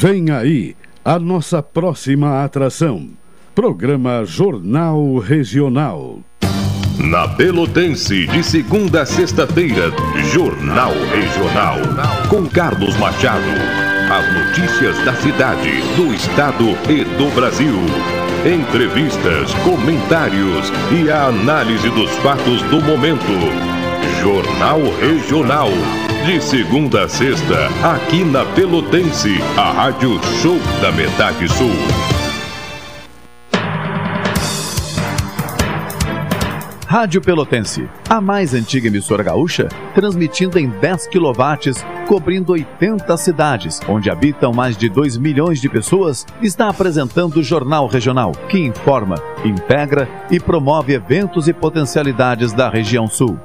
Vem aí a nossa próxima atração. Programa Jornal Regional. Na Pelotense, de segunda a sexta-feira, Jornal Regional. Com Carlos Machado. As notícias da cidade, do estado e do Brasil. Entrevistas, comentários e a análise dos fatos do momento. Jornal Regional. De segunda a sexta, aqui na Pelotense, a Rádio Show da Metade Sul. Rádio Pelotense, a mais antiga emissora gaúcha, transmitindo em 10 kW, cobrindo 80 cidades, onde habitam mais de 2 milhões de pessoas, está apresentando o Jornal Regional, que informa, integra e promove eventos e potencialidades da região sul.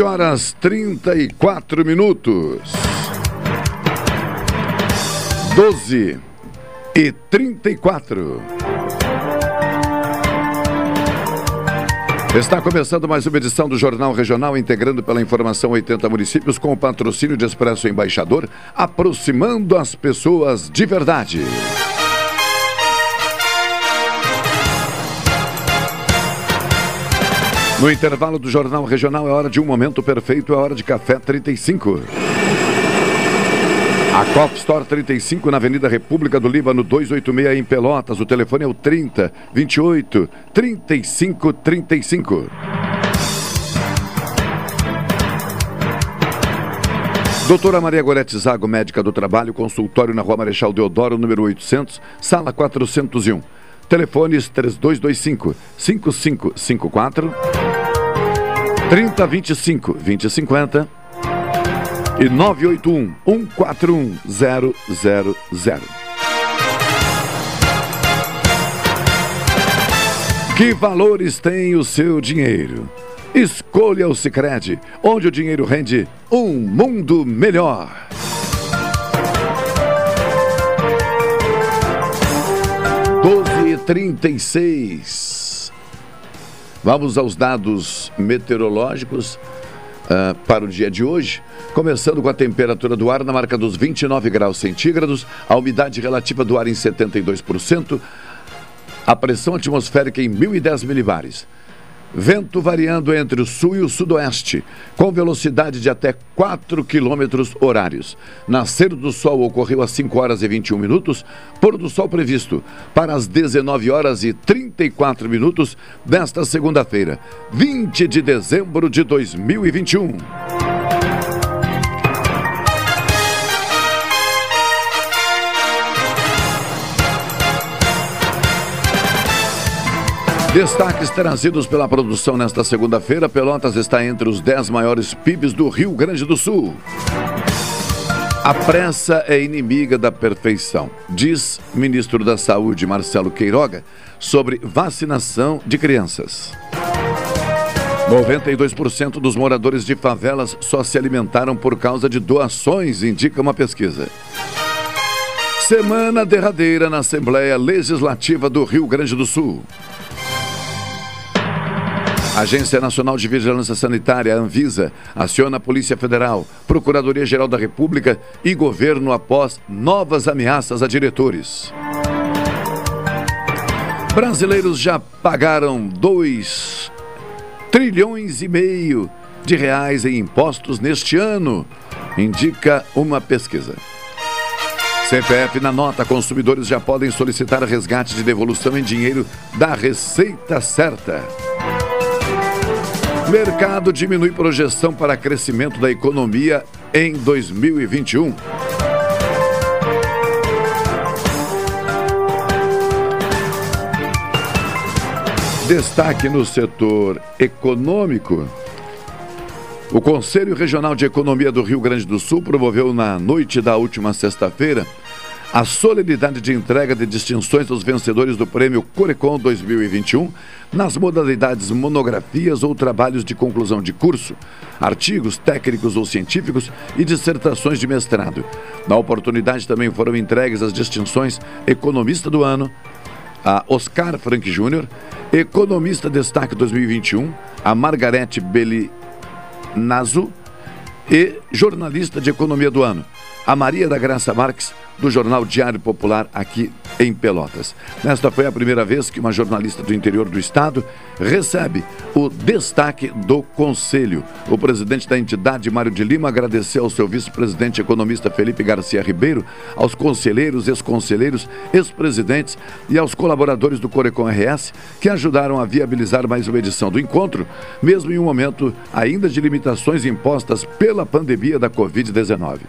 Horas 34 minutos. 12 e 34. Está começando mais uma edição do Jornal Regional, integrando pela informação 80 municípios com o patrocínio de Expresso Embaixador, aproximando as pessoas de verdade. No intervalo do Jornal Regional é hora de um momento perfeito, é hora de café 35. A Cop Store 35 na Avenida República do Líbano 286 em Pelotas. O telefone é o 30 28 35 35. Doutora Maria Gorete Zago, médica do trabalho, consultório na Rua Marechal Deodoro, número 800, sala 401. Telefones 3225 5554 3025 2050 e 981 141 000. Que valores tem o seu dinheiro? Escolha o Sicredi, onde o dinheiro rende um mundo melhor. Doze e trinta e seis. Vamos aos dados meteorológicos uh, para o dia de hoje. Começando com a temperatura do ar na marca dos 29 graus centígrados, a umidade relativa do ar em 72%, a pressão atmosférica em 1010 milibares. Vento variando entre o sul e o sudoeste, com velocidade de até 4 quilômetros horários. Nascer do sol ocorreu às 5 horas e 21 minutos, pôr do sol previsto para as 19 horas e 34 minutos desta segunda-feira, 20 de dezembro de 2021. Destaques trazidos pela produção nesta segunda-feira: Pelotas está entre os 10 maiores PIBs do Rio Grande do Sul. A pressa é inimiga da perfeição, diz ministro da Saúde Marcelo Queiroga sobre vacinação de crianças. 92% dos moradores de favelas só se alimentaram por causa de doações, indica uma pesquisa. Semana derradeira na Assembleia Legislativa do Rio Grande do Sul. Agência Nacional de Vigilância Sanitária, Anvisa, aciona a Polícia Federal, Procuradoria-Geral da República e governo após novas ameaças a diretores. Brasileiros já pagaram 2 trilhões e meio de reais em impostos neste ano, indica uma pesquisa. CPF na nota, consumidores já podem solicitar resgate de devolução em dinheiro da receita certa. Mercado diminui projeção para crescimento da economia em 2021. Destaque no setor econômico. O Conselho Regional de Economia do Rio Grande do Sul promoveu na noite da última sexta-feira a solenidade de entrega de distinções aos vencedores do Prêmio Corecon 2021 nas modalidades monografias ou trabalhos de conclusão de curso, artigos técnicos ou científicos e dissertações de mestrado. Na oportunidade também foram entregues as distinções Economista do Ano, a Oscar Frank Júnior, Economista Destaque 2021, a Margarete Belinazo e Jornalista de Economia do Ano, a Maria da Graça Marques do jornal Diário Popular aqui em Pelotas. Nesta foi a primeira vez que uma jornalista do interior do estado recebe o destaque do Conselho. O presidente da entidade, Mário de Lima, agradeceu ao seu vice-presidente economista Felipe Garcia Ribeiro, aos conselheiros, ex-conselheiros, ex-presidentes e aos colaboradores do Corecon RS que ajudaram a viabilizar mais uma edição do encontro, mesmo em um momento ainda de limitações impostas pela pandemia da Covid-19.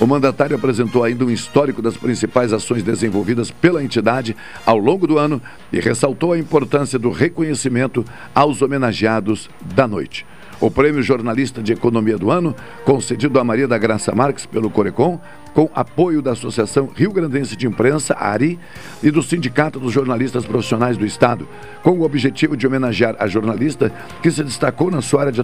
O mandatário apresentou ainda um histórico das principais ações desenvolvidas pela entidade ao longo do ano e ressaltou a importância do reconhecimento aos homenageados da noite. O Prêmio Jornalista de Economia do Ano, concedido a Maria da Graça Marques pelo Corecon, com apoio da Associação Rio Grandense de Imprensa, ARI, e do Sindicato dos Jornalistas Profissionais do Estado, com o objetivo de homenagear a jornalista que se destacou na sua área de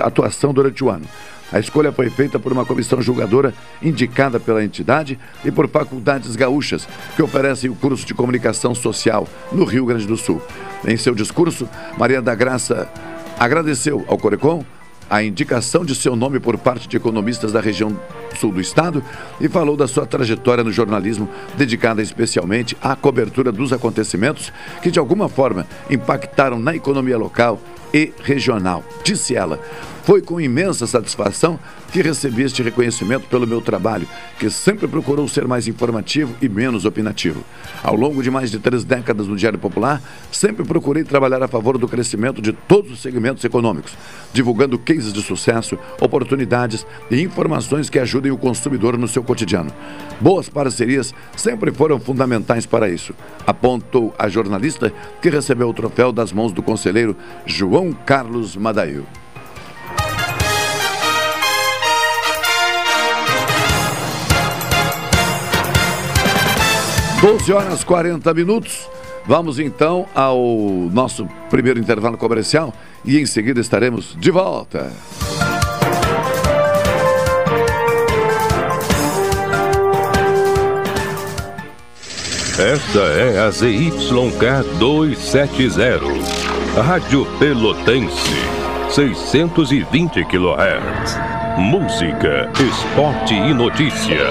atuação durante o ano. A escolha foi feita por uma comissão julgadora indicada pela entidade e por faculdades gaúchas que oferecem o curso de comunicação social no Rio Grande do Sul. Em seu discurso, Maria da Graça agradeceu ao Corecon a indicação de seu nome por parte de economistas da região sul do estado e falou da sua trajetória no jornalismo, dedicada especialmente à cobertura dos acontecimentos que de alguma forma impactaram na economia local e regional. Disse ela: foi com imensa satisfação que recebi este reconhecimento pelo meu trabalho, que sempre procurou ser mais informativo e menos opinativo. Ao longo de mais de três décadas no Diário Popular, sempre procurei trabalhar a favor do crescimento de todos os segmentos econômicos, divulgando cases de sucesso, oportunidades e informações que ajudem o consumidor no seu cotidiano. Boas parcerias sempre foram fundamentais para isso, apontou a jornalista que recebeu o troféu das mãos do conselheiro João Carlos Madail. 12 horas 40 minutos. Vamos então ao nosso primeiro intervalo comercial e em seguida estaremos de volta. Esta é a ZYK 270, Rádio Pelotense, 620 kHz. Música, esporte e notícia.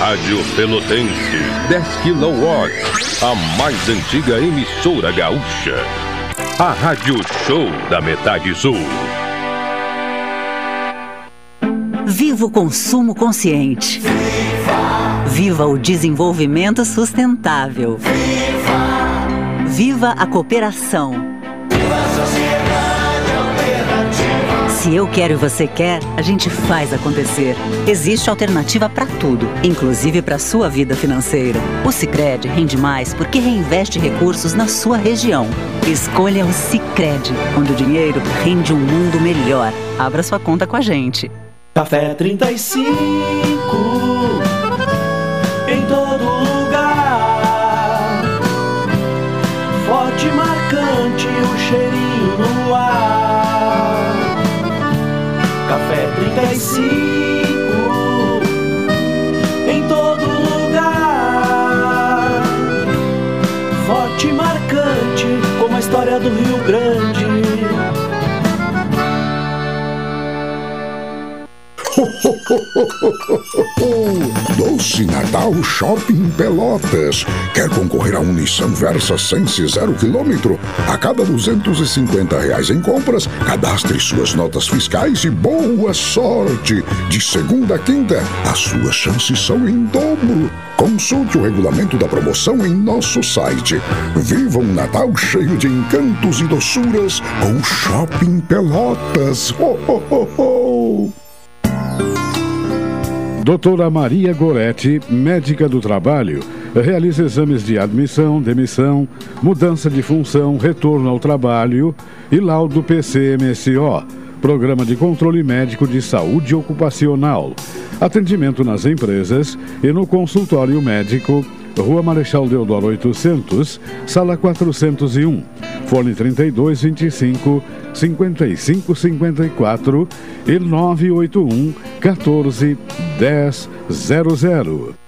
Rádio Pelotense, 10 kW, a mais antiga emissora gaúcha. A Rádio Show da Metade Sul. Viva o consumo consciente. Viva! Viva o desenvolvimento sustentável. Viva! Viva a cooperação. Se eu quero e você quer, a gente faz acontecer. Existe alternativa para tudo, inclusive para sua vida financeira. O Sicredi rende mais porque reinveste recursos na sua região. Escolha o Sicredi, onde o dinheiro rende um mundo melhor. Abra sua conta com a gente. Café 35 do Rio Grande. Doce Natal Shopping Pelotas. Quer concorrer a um Nissan Versa Sense zero quilômetro? A cada 250 reais em compras, cadastre suas notas fiscais e boa sorte. De segunda a quinta, as suas chances são em dobro. Consulte o regulamento da promoção em nosso site. Viva um Natal cheio de encantos e doçuras com Shopping Pelotas. Ho, ho, ho, ho. Doutora Maria Goretti, médica do trabalho, realiza exames de admissão, demissão, mudança de função, retorno ao trabalho e laudo PCMSO, Programa de Controle Médico de Saúde Ocupacional. Atendimento nas empresas e no consultório médico, Rua Marechal Deodoro 800, Sala 401, Fone 3225 5554 e 981 14 1000.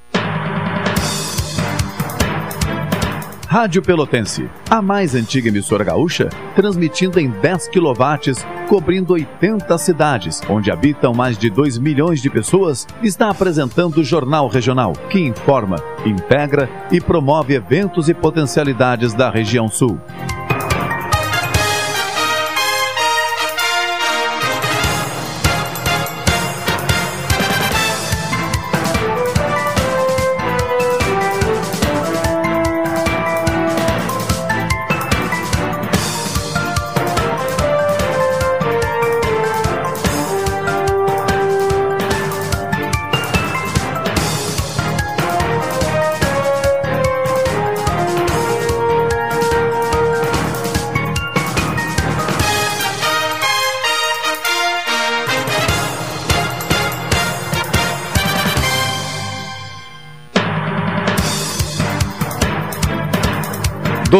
Rádio Pelotense, a mais antiga emissora gaúcha, transmitindo em 10 kW, cobrindo 80 cidades, onde habitam mais de 2 milhões de pessoas, está apresentando o Jornal Regional, que informa, integra e promove eventos e potencialidades da região sul.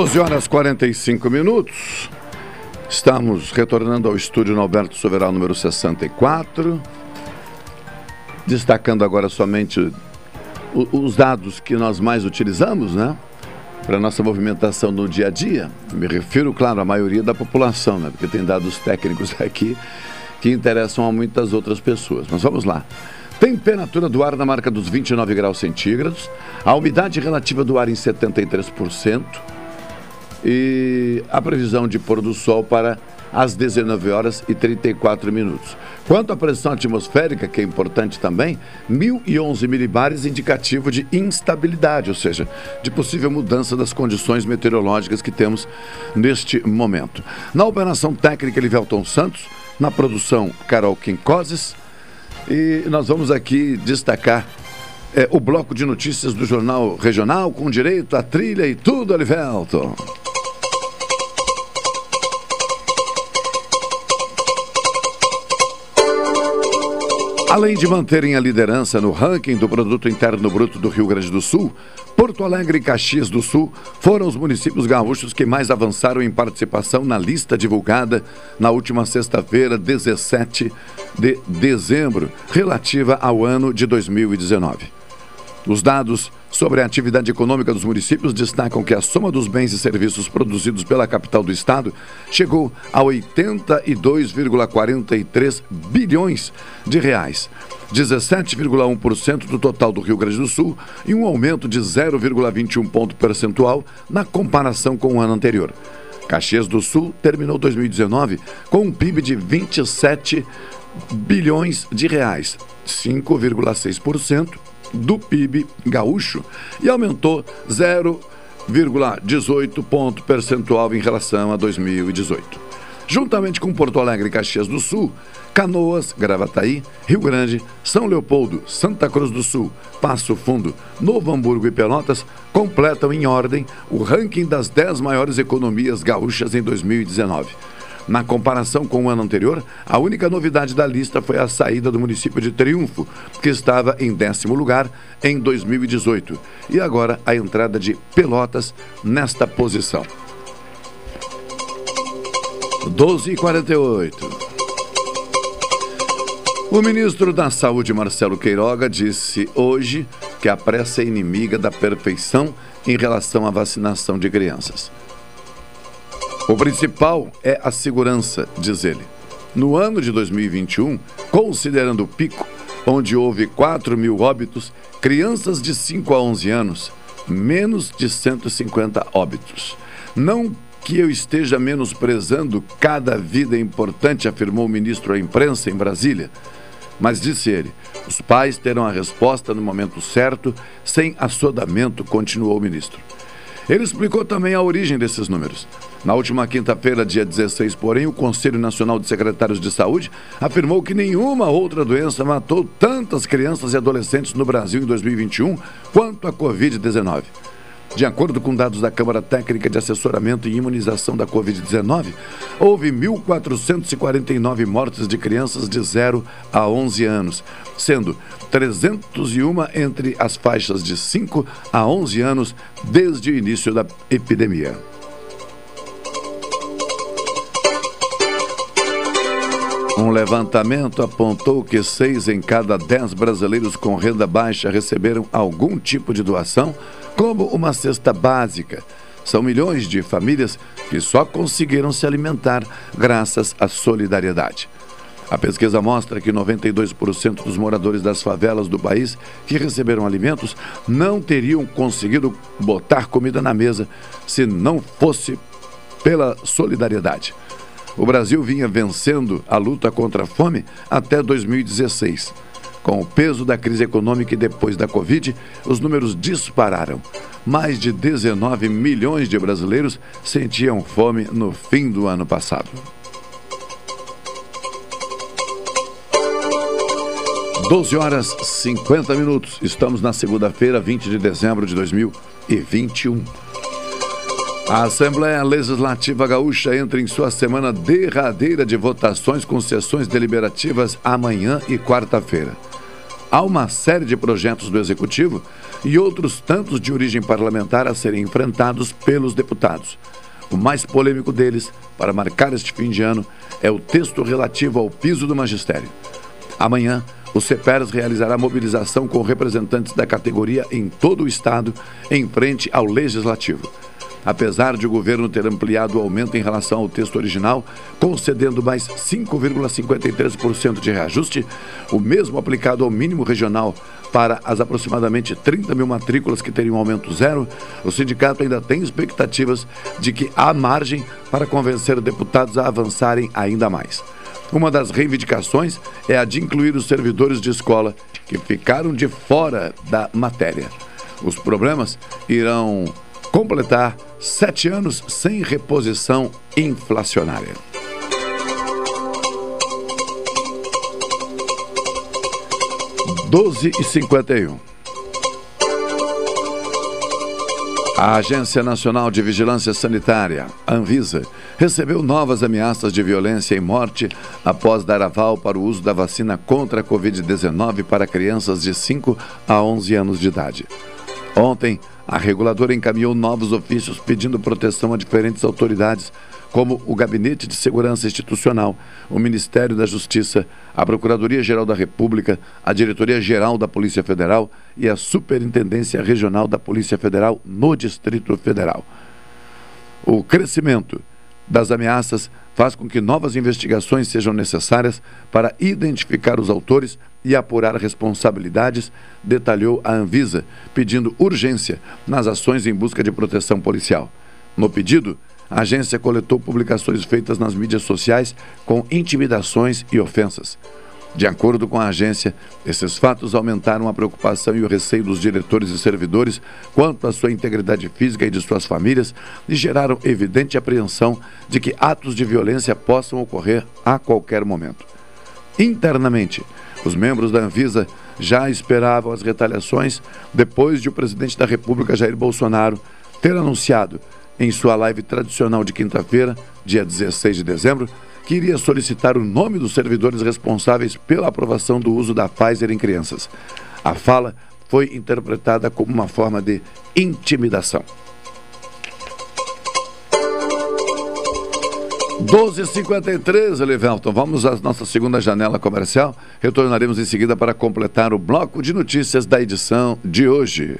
Doze horas 45 minutos. Estamos retornando ao estúdio Alberto Soveral número 64. Destacando agora somente os dados que nós mais utilizamos, né? Para nossa movimentação no dia a dia. Me refiro, claro, à maioria da população, né? Porque tem dados técnicos aqui que interessam a muitas outras pessoas. Mas vamos lá. Temperatura do ar na marca dos 29 graus centígrados. A umidade relativa do ar em 73% e a previsão de pôr do sol para às 19 horas e 34 minutos. Quanto à pressão atmosférica, que é importante também, 1011 milibares indicativo de instabilidade, ou seja, de possível mudança das condições meteorológicas que temos neste momento. Na operação técnica, Livelton Santos, na produção, Carol Quincoses, e nós vamos aqui destacar é, o bloco de notícias do Jornal Regional, com direito à trilha e tudo, Alivelton. Além de manterem a liderança no ranking do Produto Interno Bruto do Rio Grande do Sul, Porto Alegre e Caxias do Sul foram os municípios gaúchos que mais avançaram em participação na lista divulgada na última sexta-feira, 17 de dezembro, relativa ao ano de 2019. Os dados sobre a atividade econômica dos municípios destacam que a soma dos bens e serviços produzidos pela capital do estado chegou a 82,43 bilhões de reais, 17,1% do total do Rio Grande do Sul e um aumento de 0,21 ponto percentual na comparação com o ano anterior. Caxias do Sul terminou 2019 com um PIB de 27 bilhões de reais, 5,6% do PIB gaúcho e aumentou 0,18 ponto percentual em relação a 2018. Juntamente com Porto Alegre e Caxias do Sul, Canoas, Gravataí, Rio Grande, São Leopoldo, Santa Cruz do Sul, Passo Fundo, Novo Hamburgo e Pelotas completam em ordem o ranking das 10 maiores economias gaúchas em 2019. Na comparação com o ano anterior, a única novidade da lista foi a saída do município de Triunfo, que estava em décimo lugar em 2018, e agora a entrada de Pelotas nesta posição. 12 e 48. O ministro da Saúde, Marcelo Queiroga, disse hoje que a pressa é inimiga da perfeição em relação à vacinação de crianças. O principal é a segurança, diz ele. No ano de 2021, considerando o pico, onde houve 4 mil óbitos, crianças de 5 a 11 anos, menos de 150 óbitos. Não que eu esteja menosprezando cada vida importante, afirmou o ministro à imprensa em Brasília. Mas disse ele: os pais terão a resposta no momento certo, sem assodamento, continuou o ministro. Ele explicou também a origem desses números. Na última quinta-feira, dia 16, porém, o Conselho Nacional de Secretários de Saúde afirmou que nenhuma outra doença matou tantas crianças e adolescentes no Brasil em 2021 quanto a Covid-19. De acordo com dados da Câmara Técnica de Assessoramento e Imunização da Covid-19, houve 1.449 mortes de crianças de 0 a 11 anos, sendo 301 entre as faixas de 5 a 11 anos desde o início da epidemia. Um levantamento apontou que seis em cada dez brasileiros com renda baixa receberam algum tipo de doação como uma cesta básica. São milhões de famílias que só conseguiram se alimentar graças à solidariedade. A pesquisa mostra que 92% dos moradores das favelas do país que receberam alimentos não teriam conseguido botar comida na mesa se não fosse pela solidariedade. O Brasil vinha vencendo a luta contra a fome até 2016. Com o peso da crise econômica e depois da Covid, os números dispararam. Mais de 19 milhões de brasileiros sentiam fome no fim do ano passado. Doze horas 50 minutos. Estamos na segunda-feira, 20 de dezembro de 2021. A Assembleia Legislativa Gaúcha entra em sua semana derradeira de votações com sessões deliberativas amanhã e quarta-feira há uma série de projetos do Executivo e outros tantos de origem parlamentar a serem enfrentados pelos deputados. O mais polêmico deles, para marcar este fim de ano, é o texto relativo ao piso do magistério. Amanhã, o CEPERS realizará mobilização com representantes da categoria em todo o estado, em frente ao Legislativo. Apesar de o governo ter ampliado o aumento em relação ao texto original, concedendo mais 5,53% de reajuste, o mesmo aplicado ao mínimo regional para as aproximadamente 30 mil matrículas que teriam aumento zero, o sindicato ainda tem expectativas de que há margem para convencer deputados a avançarem ainda mais. Uma das reivindicações é a de incluir os servidores de escola que ficaram de fora da matéria. Os problemas irão completar sete anos sem reposição inflacionária. Doze e cinquenta. A Agência Nacional de Vigilância Sanitária, Anvisa, recebeu novas ameaças de violência e morte após dar aval para o uso da vacina contra a Covid-19 para crianças de 5 a 11 anos de idade. Ontem, a reguladora encaminhou novos ofícios pedindo proteção a diferentes autoridades, como o Gabinete de Segurança Institucional, o Ministério da Justiça, a Procuradoria-Geral da República, a Diretoria-Geral da Polícia Federal e a Superintendência Regional da Polícia Federal no Distrito Federal. O crescimento das ameaças faz com que novas investigações sejam necessárias para identificar os autores e apurar responsabilidades, detalhou a Anvisa, pedindo urgência nas ações em busca de proteção policial. No pedido, a agência coletou publicações feitas nas mídias sociais com intimidações e ofensas. De acordo com a agência, esses fatos aumentaram a preocupação e o receio dos diretores e servidores quanto à sua integridade física e de suas famílias e geraram evidente apreensão de que atos de violência possam ocorrer a qualquer momento. Internamente, os membros da Anvisa já esperavam as retaliações depois de o presidente da República, Jair Bolsonaro, ter anunciado em sua live tradicional de quinta-feira, dia 16 de dezembro, que iria solicitar o nome dos servidores responsáveis pela aprovação do uso da Pfizer em crianças. A fala foi interpretada como uma forma de intimidação. 12h53, Elivelton. Vamos à nossa segunda janela comercial. Retornaremos em seguida para completar o bloco de notícias da edição de hoje.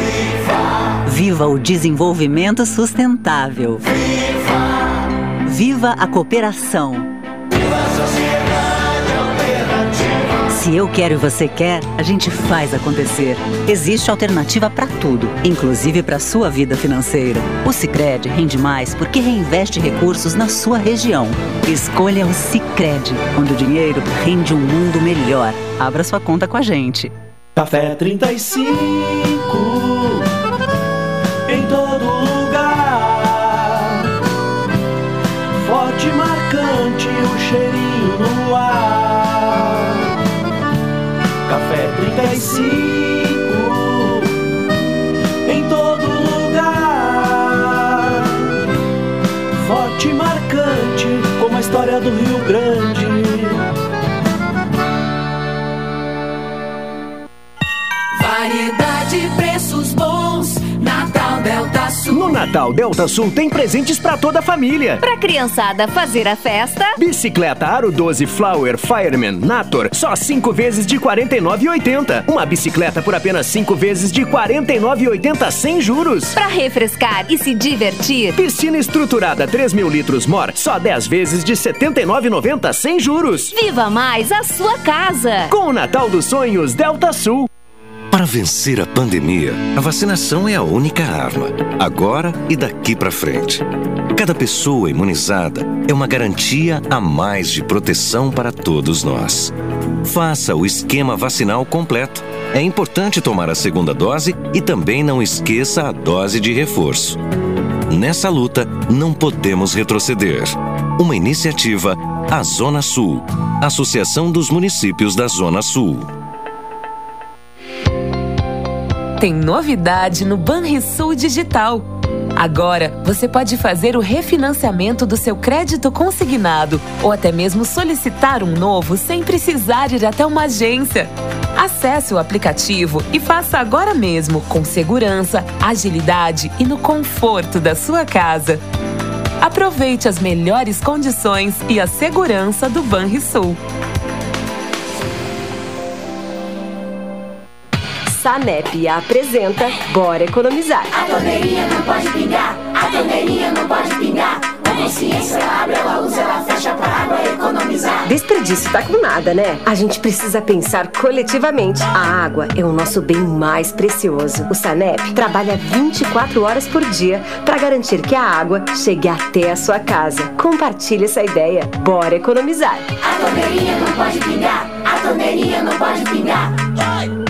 Viva o desenvolvimento sustentável. Viva! Viva a cooperação. Viva a sociedade alternativa. Se eu quero e você quer, a gente faz acontecer. Existe alternativa para tudo, inclusive para sua vida financeira. O Sicredi rende mais porque reinveste recursos na sua região. Escolha o Sicredi, onde o dinheiro rende um mundo melhor. Abra sua conta com a gente. Café 35 Natal Delta Sul tem presentes para toda a família. Pra criançada fazer a festa. Bicicleta Aro 12 Flower Fireman Nator, só 5 vezes de R$ 49,80. Uma bicicleta por apenas 5 vezes de R$ 49,80 sem juros. Pra refrescar e se divertir. Piscina estruturada 3 mil litros Mor, só 10 vezes de R$ 79,90 sem juros. Viva mais a sua casa. Com o Natal dos Sonhos Delta Sul. Para vencer a pandemia, a vacinação é a única arma, agora e daqui para frente. Cada pessoa imunizada é uma garantia a mais de proteção para todos nós. Faça o esquema vacinal completo. É importante tomar a segunda dose e também não esqueça a dose de reforço. Nessa luta, não podemos retroceder. Uma iniciativa, a Zona Sul, Associação dos Municípios da Zona Sul. Tem novidade no Banrisul Digital. Agora, você pode fazer o refinanciamento do seu crédito consignado ou até mesmo solicitar um novo sem precisar ir até uma agência. Acesse o aplicativo e faça agora mesmo, com segurança, agilidade e no conforto da sua casa. Aproveite as melhores condições e a segurança do Banrisul. Sanep apresenta Bora Economizar. A torneirinha não pode pingar, a torneirinha não pode pingar. A consciência ela abre, ela usa, ela fecha para água economizar. Desperdício tá com nada, né? A gente precisa pensar coletivamente. A água é o nosso bem mais precioso. O Sanep trabalha 24 horas por dia para garantir que a água chegue até a sua casa. Compartilhe essa ideia. Bora economizar. A torneirinha não pode pingar, a torneirinha não pode pingar. Vai!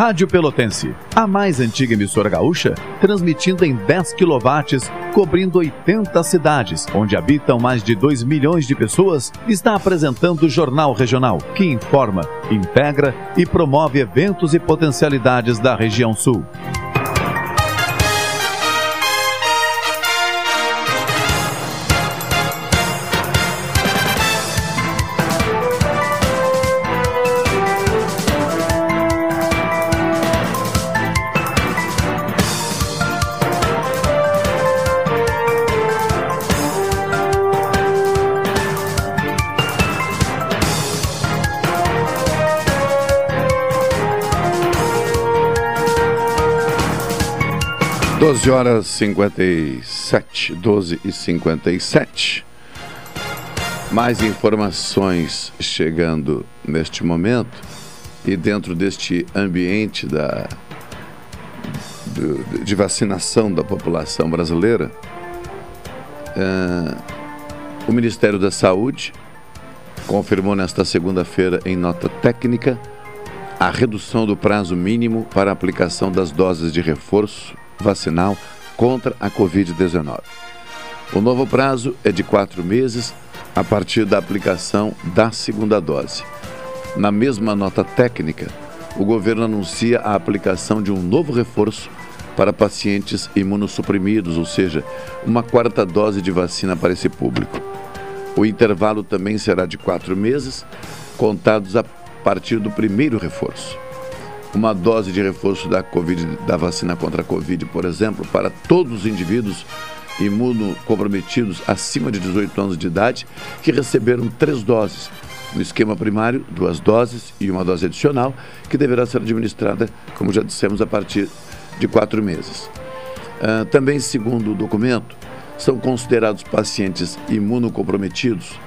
Rádio Pelotense, a mais antiga emissora gaúcha, transmitindo em 10 kW, cobrindo 80 cidades, onde habitam mais de 2 milhões de pessoas, está apresentando o Jornal Regional, que informa, integra e promove eventos e potencialidades da região sul. Doze horas 57, 12 e 57. Mais informações chegando neste momento e dentro deste ambiente da, de vacinação da população brasileira, eh, o Ministério da Saúde confirmou nesta segunda-feira em nota técnica a redução do prazo mínimo para aplicação das doses de reforço vacinal contra a Covid-19. O novo prazo é de quatro meses a partir da aplicação da segunda dose. Na mesma nota técnica, o governo anuncia a aplicação de um novo reforço para pacientes imunossuprimidos, ou seja, uma quarta dose de vacina para esse público. O intervalo também será de quatro meses, contados a partir do primeiro reforço. Uma dose de reforço da, COVID, da vacina contra a Covid, por exemplo, para todos os indivíduos imunocomprometidos acima de 18 anos de idade que receberam três doses. No esquema primário, duas doses e uma dose adicional, que deverá ser administrada, como já dissemos, a partir de quatro meses. Ah, também, segundo o documento, são considerados pacientes imunocomprometidos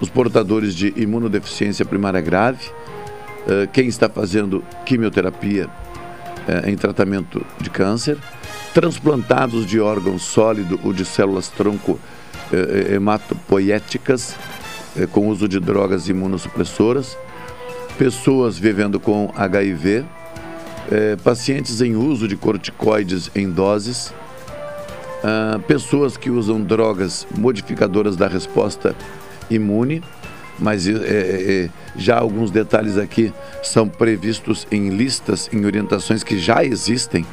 os portadores de imunodeficiência primária grave, ah, quem está fazendo quimioterapia eh, em tratamento de câncer, transplantados de órgão sólido ou de células tronco eh, hematopoéticas eh, com uso de drogas imunossupressoras, pessoas vivendo com HIV, eh, pacientes em uso de corticoides em doses, ah, pessoas que usam drogas modificadoras da resposta imune, mas eh, eh, já alguns detalhes aqui são previstos em listas, em orientações que já existem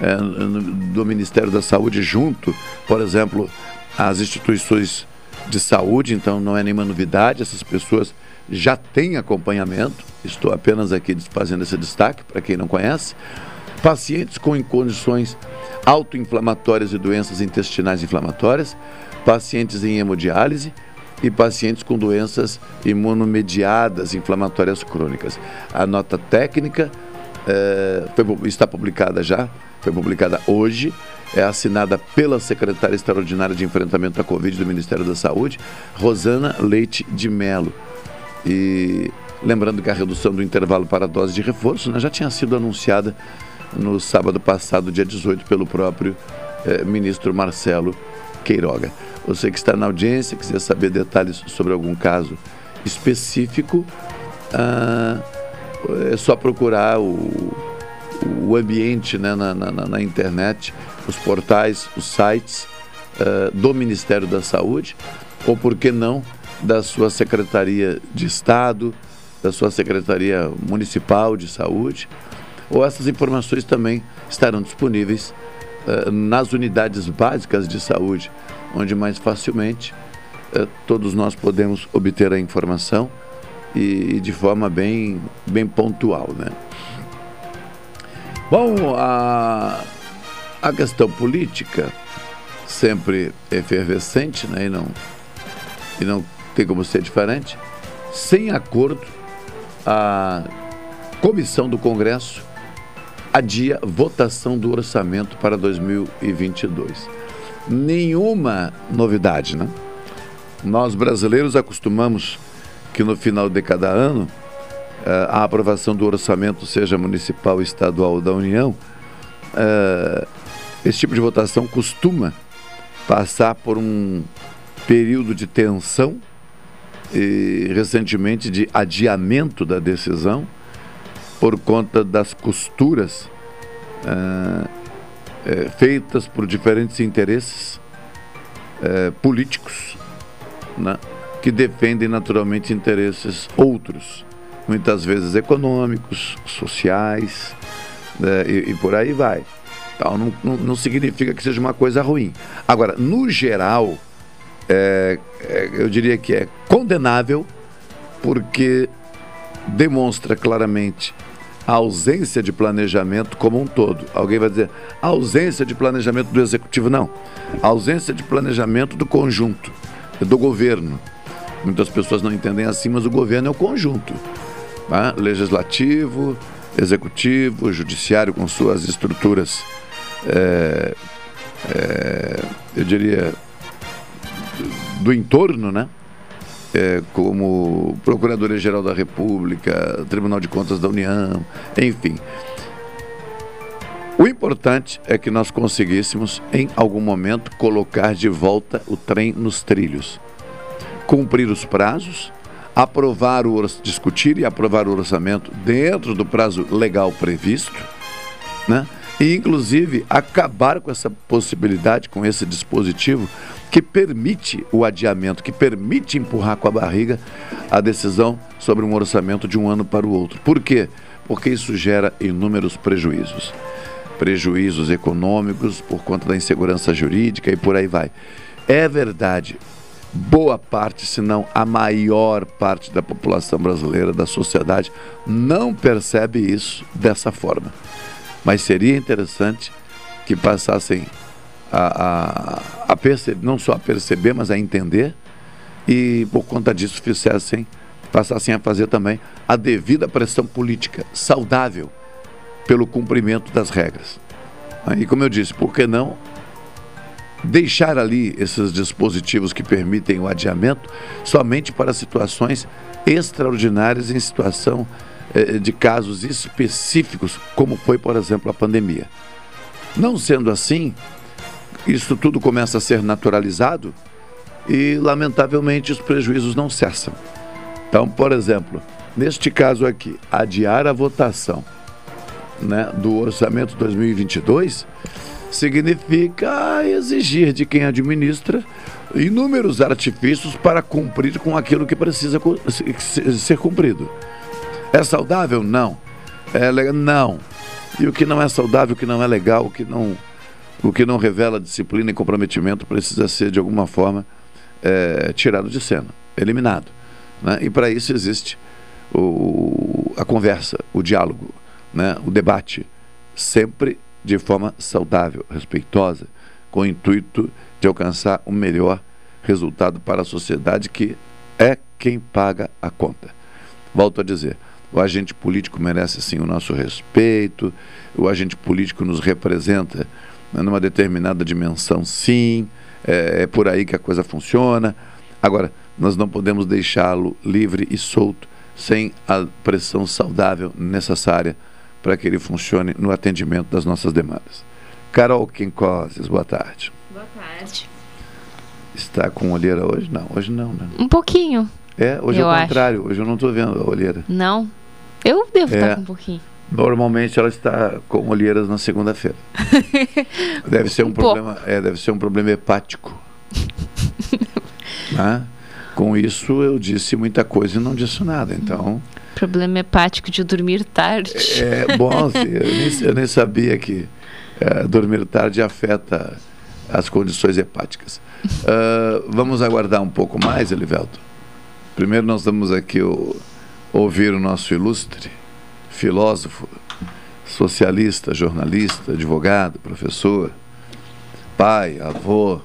no- do Ministério da Saúde, junto, por exemplo, às instituições de saúde, então não é nenhuma novidade, essas pessoas já têm acompanhamento, estou apenas aqui fazendo esse destaque para quem não conhece. Pacientes com condições autoinflamatórias e doenças intestinais inflamatórias, pacientes em hemodiálise e pacientes com doenças imunomediadas inflamatórias crônicas. A nota técnica eh, foi está publicada já, foi publicada hoje, é assinada pela secretária extraordinária de enfrentamento à Covid do Ministério da Saúde, Rosana Leite de Mello. E lembrando que a redução do intervalo para a dose de reforço né, já tinha sido anunciada no sábado passado, dia 18, pelo próprio eh, ministro Marcelo Queiroga. Você que está na audiência, quiser saber detalhes sobre algum caso específico, ah, é só procurar o, o ambiente né, na, na- na- internet, os portais, os sites ah, do Ministério da Saúde, ou por que não, da sua Secretaria de Estado, da sua Secretaria Municipal de Saúde, ou essas informações também estarão disponíveis eh, nas unidades básicas de saúde, onde mais facilmente eh, todos nós podemos obter a informação e, e de forma bem, bem pontual. Né? Bom, a, a questão política sempre efervescente né? e, não, e não tem como ser diferente. Sem acordo, a comissão do Congresso adia votação do orçamento para 2022. Nenhuma novidade, né? Nós brasileiros acostumamos que no final de cada ano eh, a aprovação do orçamento, seja municipal, estadual ou da União, eh, esse tipo de votação costuma passar por um período de tensão e recentemente de adiamento da decisão por conta das costuras eh, feitas por diferentes interesses eh, políticos, né, que defendem naturalmente interesses outros, muitas vezes econômicos, sociais, né, e, e por aí vai. Então, não, não, não significa que seja uma coisa ruim. Agora, no geral, é, é, eu diria que é condenável porque demonstra claramente a ausência de planejamento como um todo. Alguém vai dizer, a ausência de planejamento do executivo. Não. A ausência de planejamento do conjunto, do governo. Muitas pessoas não entendem assim, mas o governo é o conjunto. Legislativo, executivo, judiciário com suas estruturas é, é, eu diria, do entorno, né? É, como Procuradoria-Geral da República, Tribunal de Contas da União, enfim. O importante é que nós conseguíssemos, em algum momento, colocar de volta o trem nos trilhos, cumprir os prazos, aprovar o discutir e aprovar o orçamento dentro do prazo legal previsto, né? e inclusive acabar com essa possibilidade, com esse dispositivo que permite o adiamento, que permite empurrar com a barriga a decisão sobre um orçamento de um ano para o outro. Por quê? Porque isso gera inúmeros prejuízos. Prejuízos econômicos por conta da insegurança jurídica e por aí vai. É verdade, boa parte, se não a maior parte da população brasileira, da sociedade, não percebe isso dessa forma. Mas seria interessante que passassem a, a, a perceber, não só a perceber, mas a entender, e por conta disso fizessem, passassem a fazer também a devida pressão política saudável pelo cumprimento das regras. E como eu disse, por que não deixar ali esses dispositivos que permitem o adiamento somente para situações extraordinárias em situação eh, de casos específicos, como foi, por exemplo, a pandemia. Não sendo assim, isso tudo começa a ser naturalizado e, lamentavelmente, os prejuízos não cessam. Então, por exemplo, neste caso aqui, adiar a votação né, do orçamento 2022 significa exigir de quem administra inúmeros artifícios para cumprir com aquilo que precisa ser cumprido. É saudável? Não. É? Não. E o que não é saudável, o que não é legal, o que não, o que não revela disciplina e comprometimento precisa ser, de alguma forma, é, tirado de cena, eliminado. Né? E para isso existe o, a conversa, o diálogo, né? o debate, sempre de forma saudável, respeitosa, com o intuito de alcançar o melhor resultado para a sociedade, que é quem paga a conta. Volto a dizer, o agente político merece sim o nosso respeito, o agente político nos representa numa determinada dimensão, sim, é, é por aí que a coisa funciona. Agora, nós não podemos deixá-lo livre e solto sem a pressão saudável necessária para que ele funcione no atendimento das nossas demandas. Carol Quincoses, boa tarde. Boa tarde. Está com olheira hoje? Não, hoje não, né? Um pouquinho. É, hoje é o contrário. Acho. Hoje eu não estou vendo a olheira. Não. Eu devo é, estar com um pouquinho. Normalmente ela está com olheiras na segunda-feira. deve ser um, um problema, é, deve ser um problema hepático. né? Com isso eu disse muita coisa e não disse nada, então. Problema hepático de dormir tarde. É, bom, assim, eu, nem, eu, nem, sabia que é, dormir tarde afeta as condições hepáticas. Uh, vamos aguardar um pouco mais, Elivelto. Primeiro nós damos aqui o ouvir o nosso ilustre filósofo, socialista, jornalista, advogado, professor, pai, avô,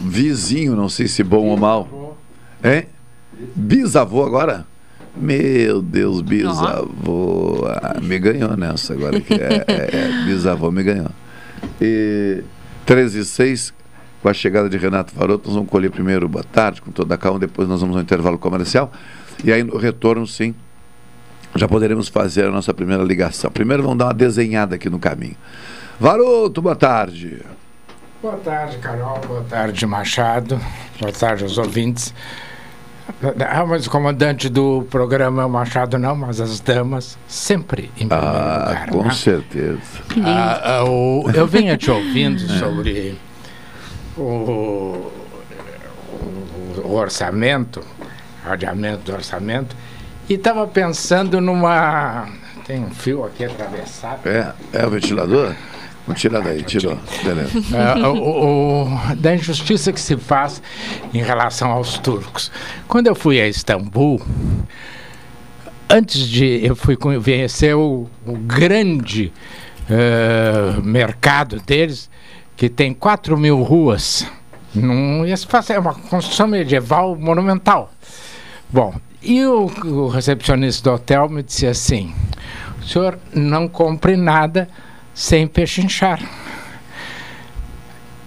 vizinho, não sei se bom ou mal. Hein? Bisavô agora? Meu Deus, bisavô. Ah, me ganhou nessa agora. Que é, é, é, bisavô me ganhou. E 13 e 6, com a chegada de Renato Varoto, nós vamos colher primeiro boa tarde, com toda a calma, depois nós vamos ao intervalo comercial. E aí no retorno, sim, já poderemos fazer a nossa primeira ligação. Primeiro vamos dar uma desenhada aqui no caminho. Varoto, boa tarde. Boa tarde, Carol. Boa tarde, Machado. Boa tarde aos ouvintes. Ah, mas o comandante do programa é o Machado não, mas as damas sempre em primeiro Ah, lugar. com né? certeza. Ah, ah, o- eu vinha te ouvindo sobre o, o- o orçamento, adiamento do orçamento, e estava pensando numa. Tem um fio aqui atravessado. É, é o ventilador? Tirar daí, tirou. Beleza. É, o- o- da injustiça que se faz em relação aos turcos. Quando eu fui a Istambul, antes de eu fui conhecer o, o grande eh, mercado deles, que tem 4 mil ruas. Num, é uma construção medieval monumental. Bom, e o, o recepcionista do hotel me disse assim: o senhor não compre nada sem pechinchar.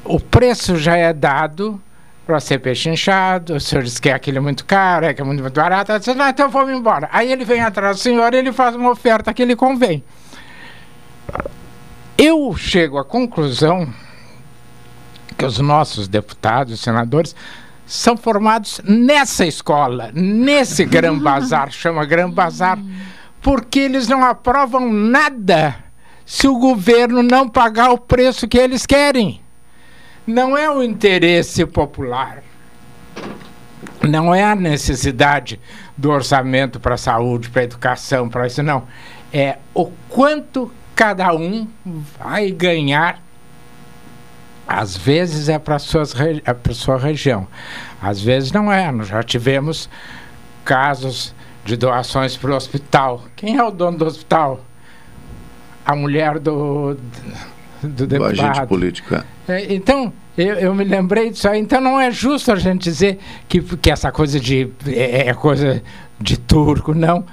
O preço já é dado para ser pechinchado, o senhor diz que é aquilo muito caro, é que é muito, muito barato, eu disse, "Ah, então vamos embora. Aí ele vem atrás do senhor e ele faz uma oferta que lhe convém. Eu chego à conclusão que os nossos deputados, senadores, são formados nessa escola, nesse Gran Bazar, chama Gran Bazar, porque eles não aprovam nada se o governo não pagar o preço que eles querem. Não é o interesse popular, não é a necessidade do orçamento para a saúde, para a educação, para isso, não. É o quanto cada um vai ganhar às vezes é para a sua região, às vezes não é. Nós já tivemos casos de doações para o hospital. Quem é o dono do hospital? A mulher do, do deputado. agente político. é. É, Então, eu, eu me lembrei disso aí. Então, não é justo a gente dizer que, que essa coisa de. É, é coisa de turco, não.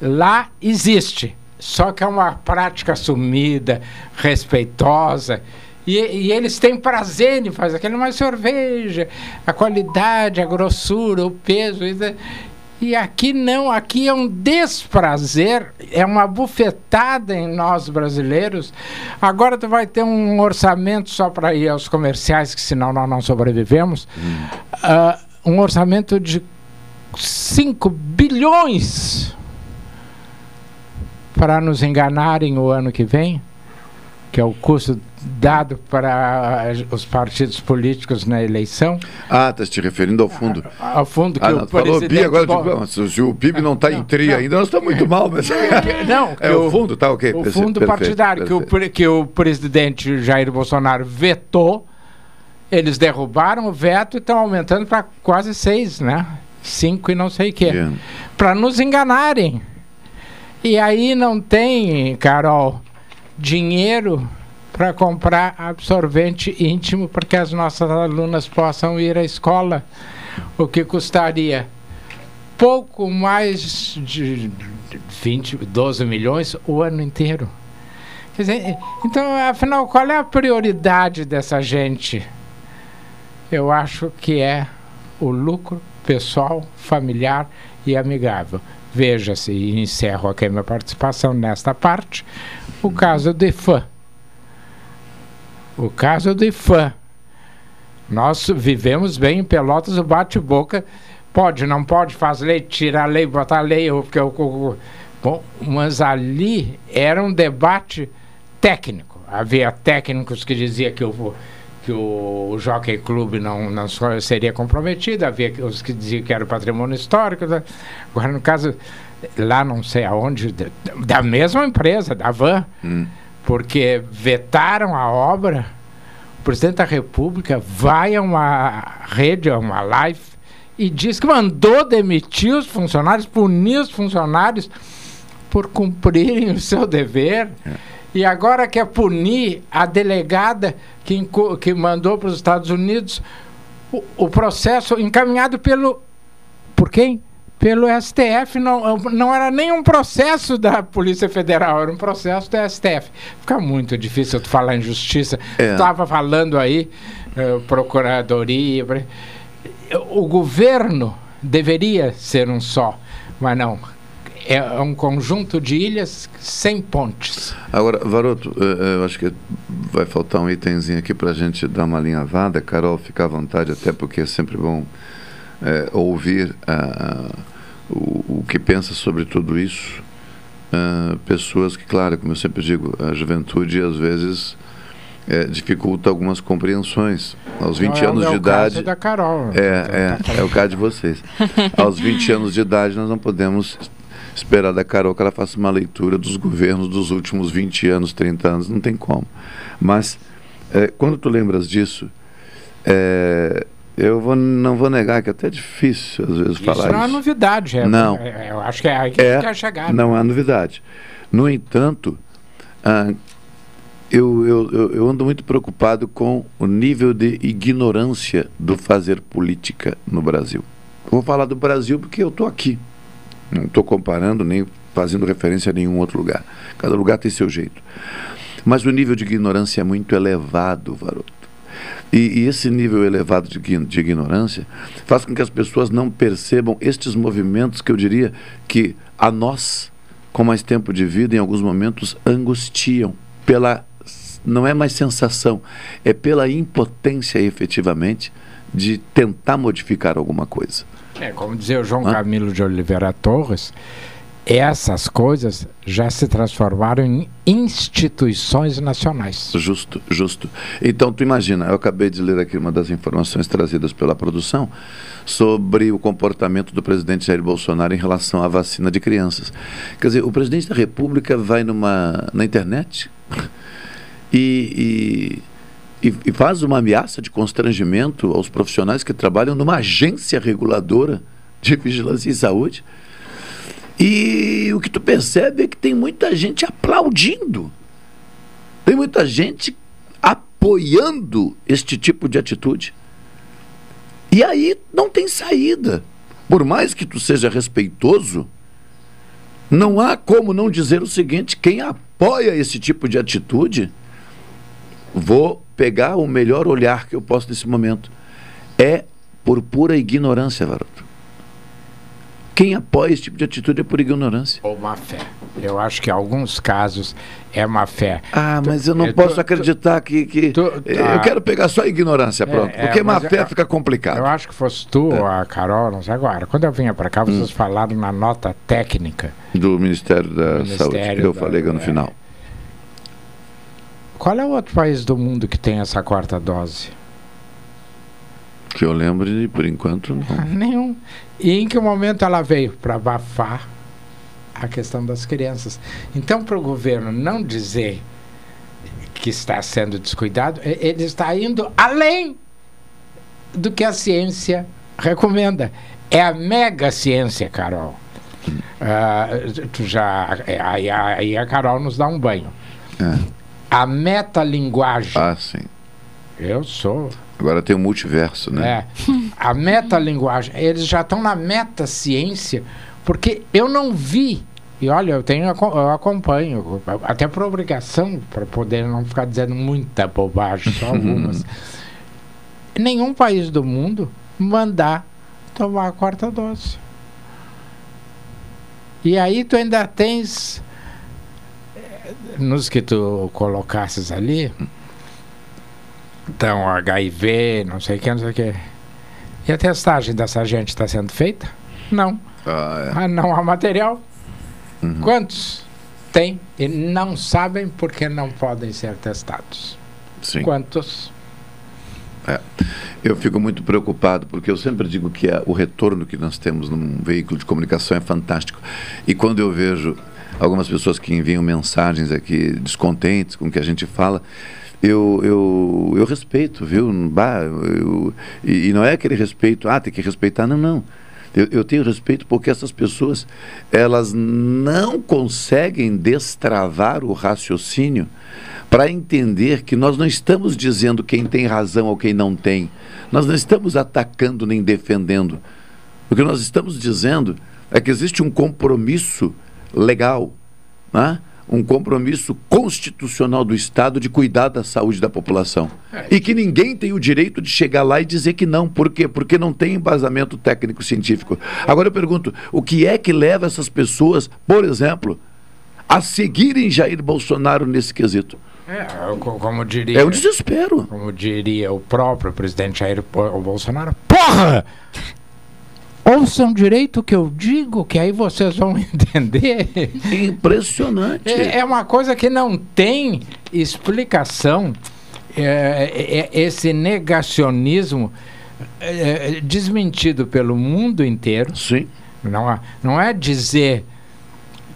Lá existe. Só que é uma prática assumida, respeitosa. E, e eles têm prazer em fazer aquilo, mas o senhor veja a qualidade, a grossura, o peso. E, da- e aqui não, aqui é um desprazer, é uma bufetada em nós brasileiros. Agora tu vai ter um orçamento só para ir aos comerciais, que senão nós não sobrevivemos. Ah, um orçamento de 5 bilhões para nos enganarem o ano que vem, que é o custo dado para os partidos políticos na eleição. Ah, está se referindo ao fundo. Ao fundo que ah, o não, falou PIB, agora Bo- digo, "Ah, se, se o PIB não está em tri ainda, nós estamos muito mal. Mas... Não, é que o fundo, tá ok. O fundo perfeito, partidário que o, perfeito. que o presidente Jair Bolsonaro vetou, eles derrubaram o veto e estão aumentando para quase seis, né? Cinco e não sei o quê. Para nos enganarem. E aí não tem, Carol, dinheiro para comprar absorvente íntimo para que as nossas alunas possam ir à escola. O que custaria pouco mais de 20, 12 milhões o ano inteiro. Dizer, então, afinal, qual é a prioridade dessa gente? Eu acho que é o lucro pessoal, familiar e amigável. Veja-se, e encerro aqui a minha participação nesta parte, o caso do IFAM. O caso do IFAM. Nós vivemos bem em Pelotas, o bate-boca. Pode, não pode, faz lei, tira a lei, botar a lei. eu- Porque eu, eu- bom, mas ali era um debate técnico. Havia técnicos que diziam que o, que o Jockey Club não, não seria comprometido, havia os que diziam que era patrimônio histórico. né? Agora, no caso, lá não sei aonde, da, mesma empresa, da Van, porque vetaram a obra. O presidente da República vai a uma rede, a uma live, e diz que mandou demitir os funcionários, punir os funcionários por cumprirem o seu dever. E agora quer punir a delegada que, que mandou para os Estados Unidos o, o processo encaminhado pelo. Por quem? Pelo STF. Não, não era nem um processo da Polícia Federal, era um processo do STF. Fica muito difícil tu falar em justiça. É. Estava falando aí, eh, procuradoria. O governo deveria ser um só, mas não. É um conjunto de ilhas sem pontes. Agora, Varoto, eh, eh, eu acho que vai faltar um itemzinho aqui para a gente dar uma alinhavada. Carol, fica à vontade, até porque é sempre bom é, ouvir ah, o, o que pensa sobre tudo isso. ah, pessoas que, claro, como eu sempre digo, a juventude às vezes é, dificulta algumas compreensões. Aos 20 Não é anos meu de idade. da Carol. É, é, é o caso de vocês. Aos 20 anos de idade, nós não podemos esperar da Carol que ela faça uma leitura dos governos dos últimos 20 anos, 30 anos, não tem como. Mas, é, quando tu lembras disso, é, eu vou, não vou negar que é até difícil às vezes Isso falar não é isso. novidade. É, Não. é- eu acho que é aí que É, quer chegar. não há novidade. No entanto, ah, eu, eu, eu, eu ando muito preocupado com o nível de ignorância do fazer política no Brasil. Vou falar do Brasil porque eu estou aqui. Não estou comparando nem fazendo referência a nenhum outro lugar. Cada lugar tem seu jeito. Mas o nível de ignorância é muito elevado, Varoto. E, e esse nível elevado de, de ignorância faz com que as pessoas não percebam estes movimentos que eu diria que a nós, com mais tempo de vida, em alguns momentos angustiam pela não é mais sensação, é pela impotência efetivamente de tentar modificar alguma coisa. É, como dizia o João Camilo de Oliveira Torres, essas coisas já se transformaram em instituições nacionais. Justo, justo. Então, tu imagina, eu acabei de ler aqui uma das informações trazidas pela produção sobre o comportamento do presidente Jair Bolsonaro em relação à vacina de crianças. Quer dizer, o presidente da República vai numa, na internet e, e, e- faz uma ameaça de constrangimento aos profissionais que trabalham numa agência reguladora de vigilância em saúde. E o que tu percebe é que tem muita gente aplaudindo. Tem muita gente apoiando este tipo de atitude. E aí não tem saída. Por mais que tu seja respeitoso, não há como não dizer o seguinte: quem apoia esse tipo de atitude, vou pegar o melhor olhar que eu posso nesse momento. É por pura ignorância, Varoto. Quem apoia esse tipo de atitude é por ignorância. Ou má fé. Eu acho que em alguns casos é má fé. Ah, mas eu não É, posso acreditar que. que eu quero pegar só a ignorância, pronto. É, é, porque má mas fé eu- fica complicado. Eu acho que fosse tu, a Carol, não sei agora. Quando eu vinha para cá, vocês falaram na nota técnica. Do Ministério da Ministério Saúde. Eu da- falei no é. final. Qual é o outro país do mundo que tem essa quarta dose? Que eu lembre, por enquanto, não. Nenhum. E em que momento ela veio? Para abafar a questão das crianças. Então, para o governo não dizer que está sendo descuidado, ele está indo além do que a ciência recomenda. É a mega ciência, Carol. Ah, tu já, é, aí, aí a Carol nos dá um banho. A metalinguagem. Ah, sim. Eu sou. Agora tem o multiverso, né? É. A metalinguagem, eles já estão na metaciência, porque eu não vi, e olha, eu tenho eu acompanho, até por obrigação, para poder não ficar dizendo muita bobagem, só algumas. Nenhum país do mundo mandar tomar a quarta dose. E aí tu ainda tens eh, nos que tu colocasses ali, então HIV, não sei o que, não sei o que. E a testagem dessa gente está sendo feita? Não. Ah, Ah, não há material. Quantos tem e não sabem porque não podem ser testados? Sim. Quantos? É. Eu fico muito preocupado, porque eu sempre digo que é, o retorno que nós temos num veículo de comunicação é fantástico. E quando eu vejo algumas pessoas que enviam mensagens aqui descontentes com o que a gente fala, eu, eu, eu respeito, viu? Bah, eu- e, e não é aquele respeito, ah, tem que respeitar, não, não. Eu, eu tenho respeito porque essas pessoas, elas não conseguem destravar o raciocínio para entender que nós não estamos dizendo quem tem razão ou quem não tem. Nós não estamos atacando nem defendendo. O que nós estamos dizendo é que existe um compromisso legal, né? Um compromisso constitucional do Estado de cuidar da saúde da população. E que ninguém tem o direito de chegar lá e dizer que não. Por quê? Porque não tem embasamento técnico-científico. Agora eu pergunto: o que é que leva essas pessoas, por exemplo, a seguirem Jair Bolsonaro nesse quesito? É, co- como diria. É um desespero. Como diria o próprio presidente Jair Bo- Bolsonaro. Porra! Ouçam direito o que eu digo, que aí vocês vão entender. Impressionante. É, é uma coisa que não tem explicação. É, é- esse negacionismo é, desmentido pelo mundo inteiro. Sim. Não, é- não é dizer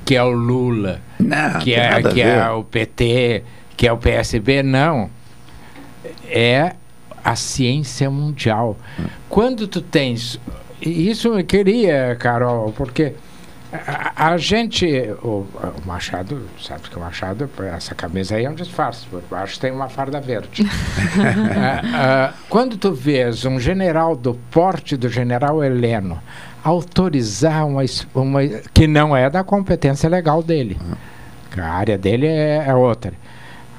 que é o Lula, Não, que, é, que é o PT, que é o PSB, não. É a ciência mundial. Quando tu tens. Isso eu queria, Carol, porque a, a gente. O, o Machado, sabe que o Machado, essa camisa aí é um disfarce, por baixo tem uma farda verde. Ah, ah, quando tu vês um general do porte do general Heleno autorizar uma, uma que não é da competência legal dele, a área dele é, é outra.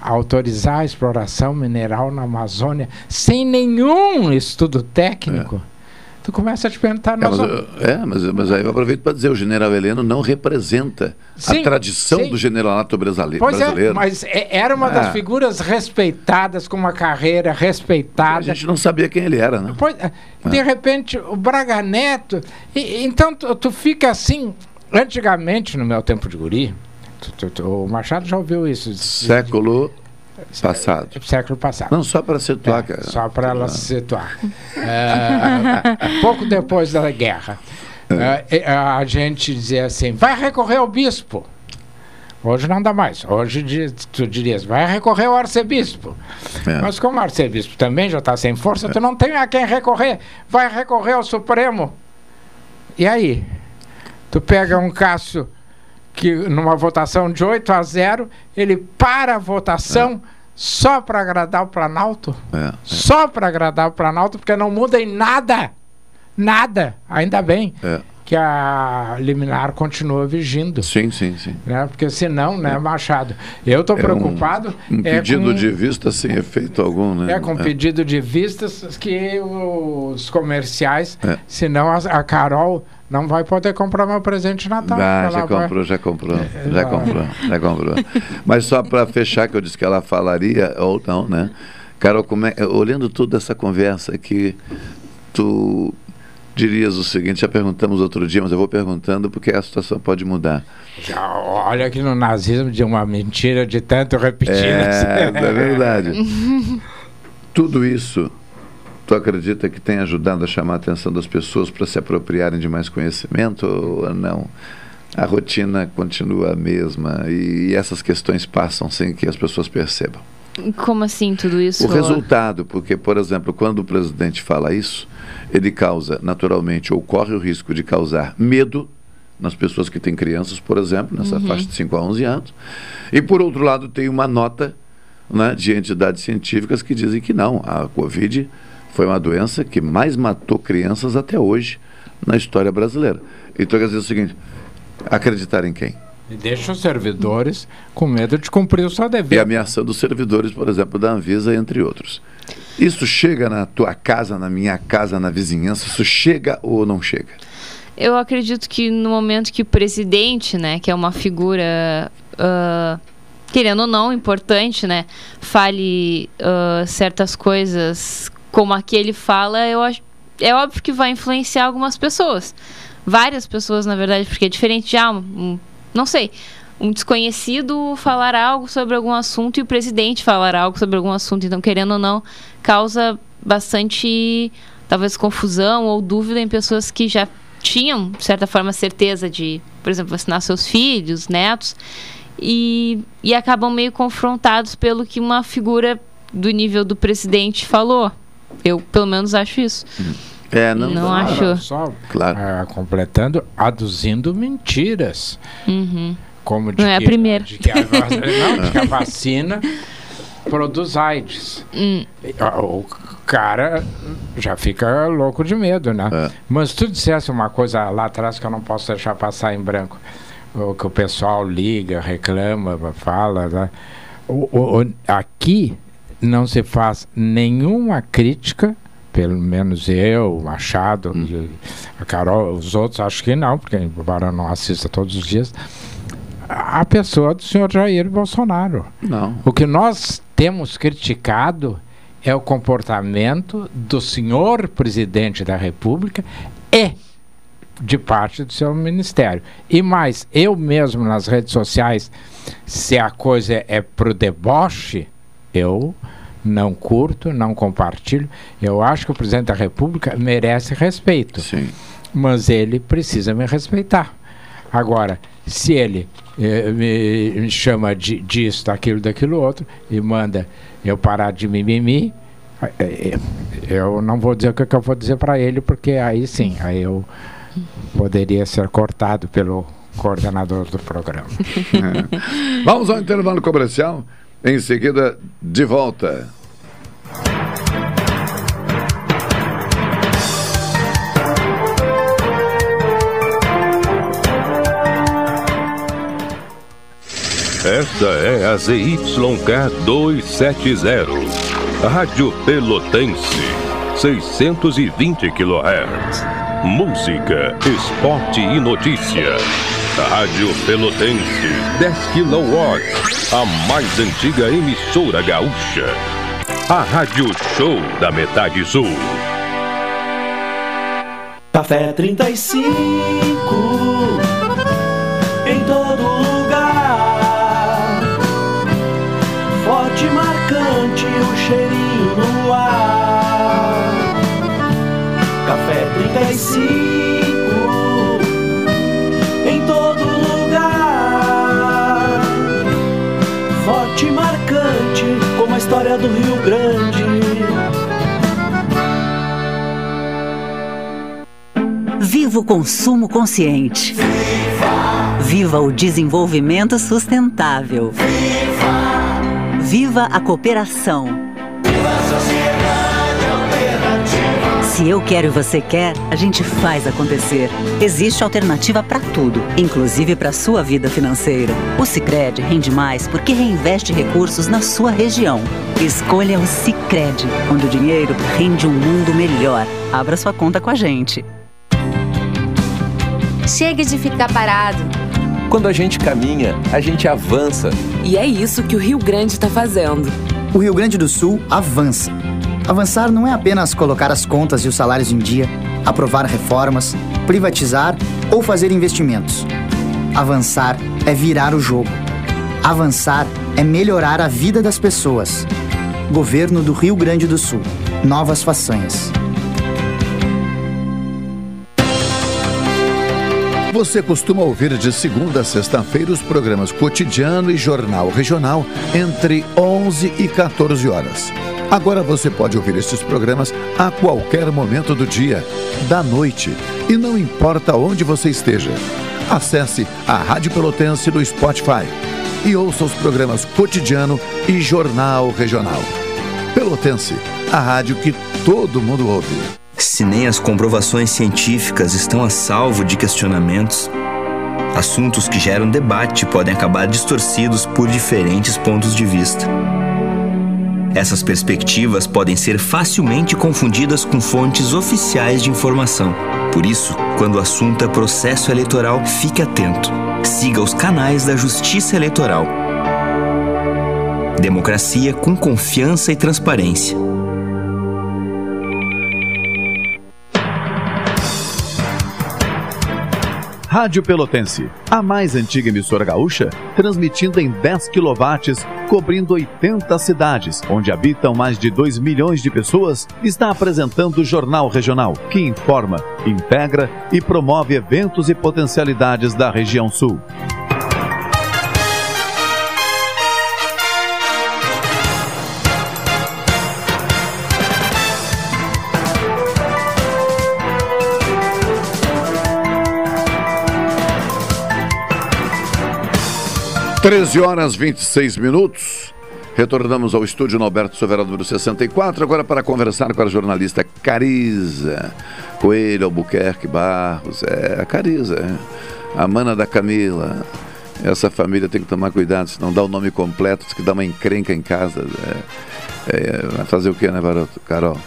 Autorizar a exploração mineral na Amazônia sem nenhum estudo técnico, tu começa a te perguntar. É, mas, eu- é, mas, mas aí eu aproveito para dizer, o general Heleno não representa Sim, a tradição sim. do generalato brasile- Pois brasileiro. é, mas é- era uma das Ah. figuras respeitadas, com uma carreira respeitada. A gente não sabia quem ele era, né? Pois, é, de repente, o Braga Neto. e- então, tu, tu fica assim. Antigamente, no meu tempo de guri, o Machado já ouviu isso. Século passado. Século passado. Não, só para situar, É. Só para ela se situar. É, pouco depois da guerra, é, a gente dizia assim: vai recorrer ao bispo. Hoje não dá mais. Hoje tu dirias, vai recorrer ao arcebispo. É. Mas como o arcebispo também já está sem força, tu não tem a quem recorrer. Vai recorrer ao Supremo. E aí? Tu pega um Cássio que numa votação de 8 a 0, ele para a votação só para agradar o Planalto? É. Só para agradar o Planalto, porque não muda em nada. Nada. Ainda bem É. que a liminar continua vigindo. Sim, sim, sim. Né? Porque senão, né, Machado? Eu estou É um- preocupado. Um é pedido com- de vista sem efeito algum, né? é com pedido de vistas que os comerciais, É. senão a, a Carol não vai poder comprar meu presente de Natal. Ah, já comprou, já comprou, já já. comprou, já comprou. Mas só para fechar, que eu disse que ela falaria, ou não, né? Carol, é, olhando toda essa conversa aqui, tu dirias o seguinte, já perguntamos outro dia, mas eu vou perguntando porque a situação pode mudar. Olha que no nazismo de uma mentira de tanto repetir. É, né? é verdade. Tudo isso, tu acredita que tem ajudado a chamar a atenção das pessoas para se apropriarem de mais conhecimento ou não? A rotina continua a mesma e essas questões passam sem que as pessoas percebam. Como assim tudo isso? O resultado, porque, por exemplo, quando o presidente fala isso, ele causa, naturalmente, ou corre o risco de causar medo nas pessoas que têm crianças, por exemplo, nessa Uhum. faixa de 5 a 11 anos. E, por outro lado, tem uma nota né, de entidades científicas que dizem que não, a Covid foi uma doença que mais matou crianças até hoje na história brasileira. Então, quer dizer o seguinte, acreditar em quem? E deixa os servidores com medo de cumprir o seu E dever. ameaçando os servidores, por exemplo, da Anvisa, entre outros. Isso chega na tua casa, na minha casa, na vizinhança? Isso chega ou não chega? Eu acredito que no momento que o presidente, né, que é uma figura, ah, querendo ou não, importante, né, fale ah, certas coisas como a que ele fala, eu acho, é óbvio que vai influenciar algumas pessoas. Várias pessoas, na verdade, porque é diferente de, ah, um, não sei, um desconhecido falar algo sobre algum assunto e o presidente falar algo sobre algum assunto. Então, querendo ou não, causa bastante, talvez, confusão ou dúvida em pessoas que já tinham, de certa forma, certeza de, por exemplo, vacinar seus filhos, netos, e, e acabam meio confrontados pelo que uma figura do nível do presidente falou. Eu, pelo menos, acho isso. É, não, Não claro. acho. Só Claro. ah, completando, aduzindo mentiras. Uhum. Como de Não é a que, primeira. De que a, não, de que a vacina produz AIDS. Hum. O cara já fica louco de medo, né? É. Mas tu dissesse uma coisa lá atrás que eu não posso deixar passar em branco. O que o pessoal liga, reclama, fala. Né? O- o- o- aqui não se faz nenhuma crítica, pelo menos eu, o Machado, e a Carol, os outros acho que não, porque embora eu não assista todos os dias, a pessoa do senhor Jair Bolsonaro. Não. O que nós temos criticado é o comportamento do senhor presidente da República e de parte do seu ministério. E mais, eu mesmo nas redes sociais, se a coisa é pro deboche, eu não curto, não compartilho. Eu acho que o presidente da República merece respeito. Sim. Mas ele precisa me respeitar. Agora, se ele eh, me, me chama de disso, daquilo, daquilo outro, e manda eu parar de mimimi, eh, eh, eu não vou dizer o que, que eu vou dizer para ele, porque aí sim, aí eu poderia ser cortado pelo coordenador do programa. É. Vamos ao intervalo comercial. Em seguida, de volta. Esta é a ZYK 270, Rádio Pelotense, 620 kHz. Música, esporte e notícia. Rádio Pelotense, 10 kW, a mais antiga emissora gaúcha. A Rádio Show da Metade Sul. Café 35 do Rio Grande. Viva o consumo consciente. Viva o desenvolvimento sustentável. Viva a cooperação. Se eu quero e você quer, a gente faz acontecer. Existe alternativa para tudo, inclusive para sua vida financeira. O Sicredi rende mais porque reinveste recursos na sua região. Escolha o Sicredi, onde o dinheiro rende um mundo melhor. Abra sua conta com a gente. Chega de ficar parado. Quando a gente caminha, a gente avança. E é isso que o Rio Grande está fazendo. O Rio Grande do Sul avança. Avançar não é apenas colocar as contas e os salários em dia, aprovar reformas, privatizar ou fazer investimentos. Avançar é virar o jogo. Avançar é melhorar a vida das pessoas. Governo do Rio Grande do Sul. Novas façanhas. Você costuma ouvir de segunda a sexta-feira os programas Cotidiano e Jornal Regional entre 11 e 14 horas. Agora você pode ouvir esses programas a qualquer momento do dia, da noite, e não importa onde você esteja. Acesse a Rádio Pelotense no Spotify e ouça os programas Cotidiano e Jornal Regional. Pelotense, a rádio que todo mundo ouve. Se nem as comprovações científicas estão a salvo de questionamentos, assuntos que geram debate podem acabar distorcidos por diferentes pontos de vista. Essas perspectivas podem ser facilmente confundidas com fontes oficiais de informação. Por isso, quando o assunto é processo eleitoral, fique atento. Siga os canais da Justiça Eleitoral. Democracia com confiança e transparência. Rádio Pelotense, a mais antiga emissora gaúcha, transmitindo em 10 kW, cobrindo 80 cidades, onde habitam mais de 2 milhões de pessoas, está apresentando o Jornal Regional, que informa, integra e promove eventos e potencialidades da região sul. Treze horas 26 minutos. Retornamos ao estúdio no Alberto Silveira, número 64, agora para conversar com a jornalista Cariza Coelho Albuquerque Barros. É, a Cariza, é. a mana da Camila. Essa família tem que tomar cuidado, senão dá o nome completo, que dá uma encrenca em casa. É, é, vai fazer o que, né, Baroto? Carol?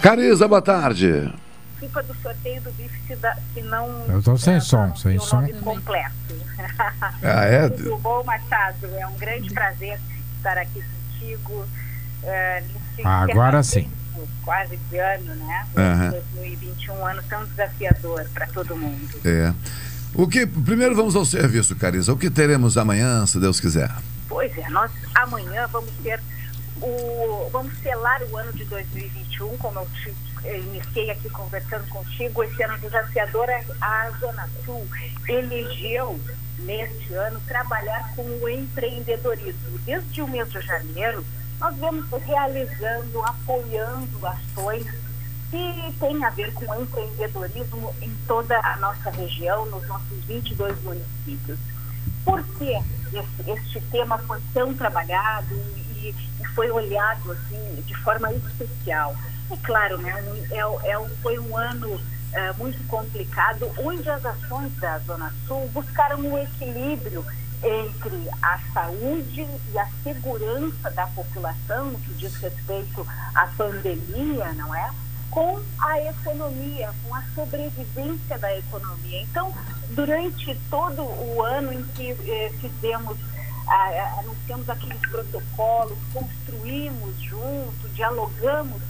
Cariza, boa tarde. Culpa do sorteio do bife se, dá, se não. Eu estou sem som, sem som. nome completo. Ah, é? Muito bom, Machado. É um grande prazer estar aqui contigo. Nesse Agora sim. quase de ano, né? Aham. 2021, um ano tão desafiador para todo mundo. É. O que, primeiro vamos ao serviço, Carisa. O que teremos amanhã, se Deus quiser? Pois é, nós amanhã vamos ter o. Vamos selar o ano de 2021, como eu te eu iniciei aqui conversando contigo, esse ano desafiador a Zona Sul elegeu neste ano trabalhar com o empreendedorismo. Desde o mês de janeiro, nós vamos realizando, apoiando ações que têm a ver com o empreendedorismo em toda a nossa região, nos nossos 22 municípios. Por que este tema foi tão trabalhado e, e foi olhado assim de forma especial? É claro, né, é, é, foi um ano é, muito complicado, onde as ações da Zona Sul buscaram um equilíbrio entre a saúde e a segurança da população, no que diz respeito à pandemia, não é? Com a economia, com a sobrevivência da economia. Então, durante todo o ano em que eh, fizemos, ah, anunciamos aqueles protocolos, construímos junto, dialogamos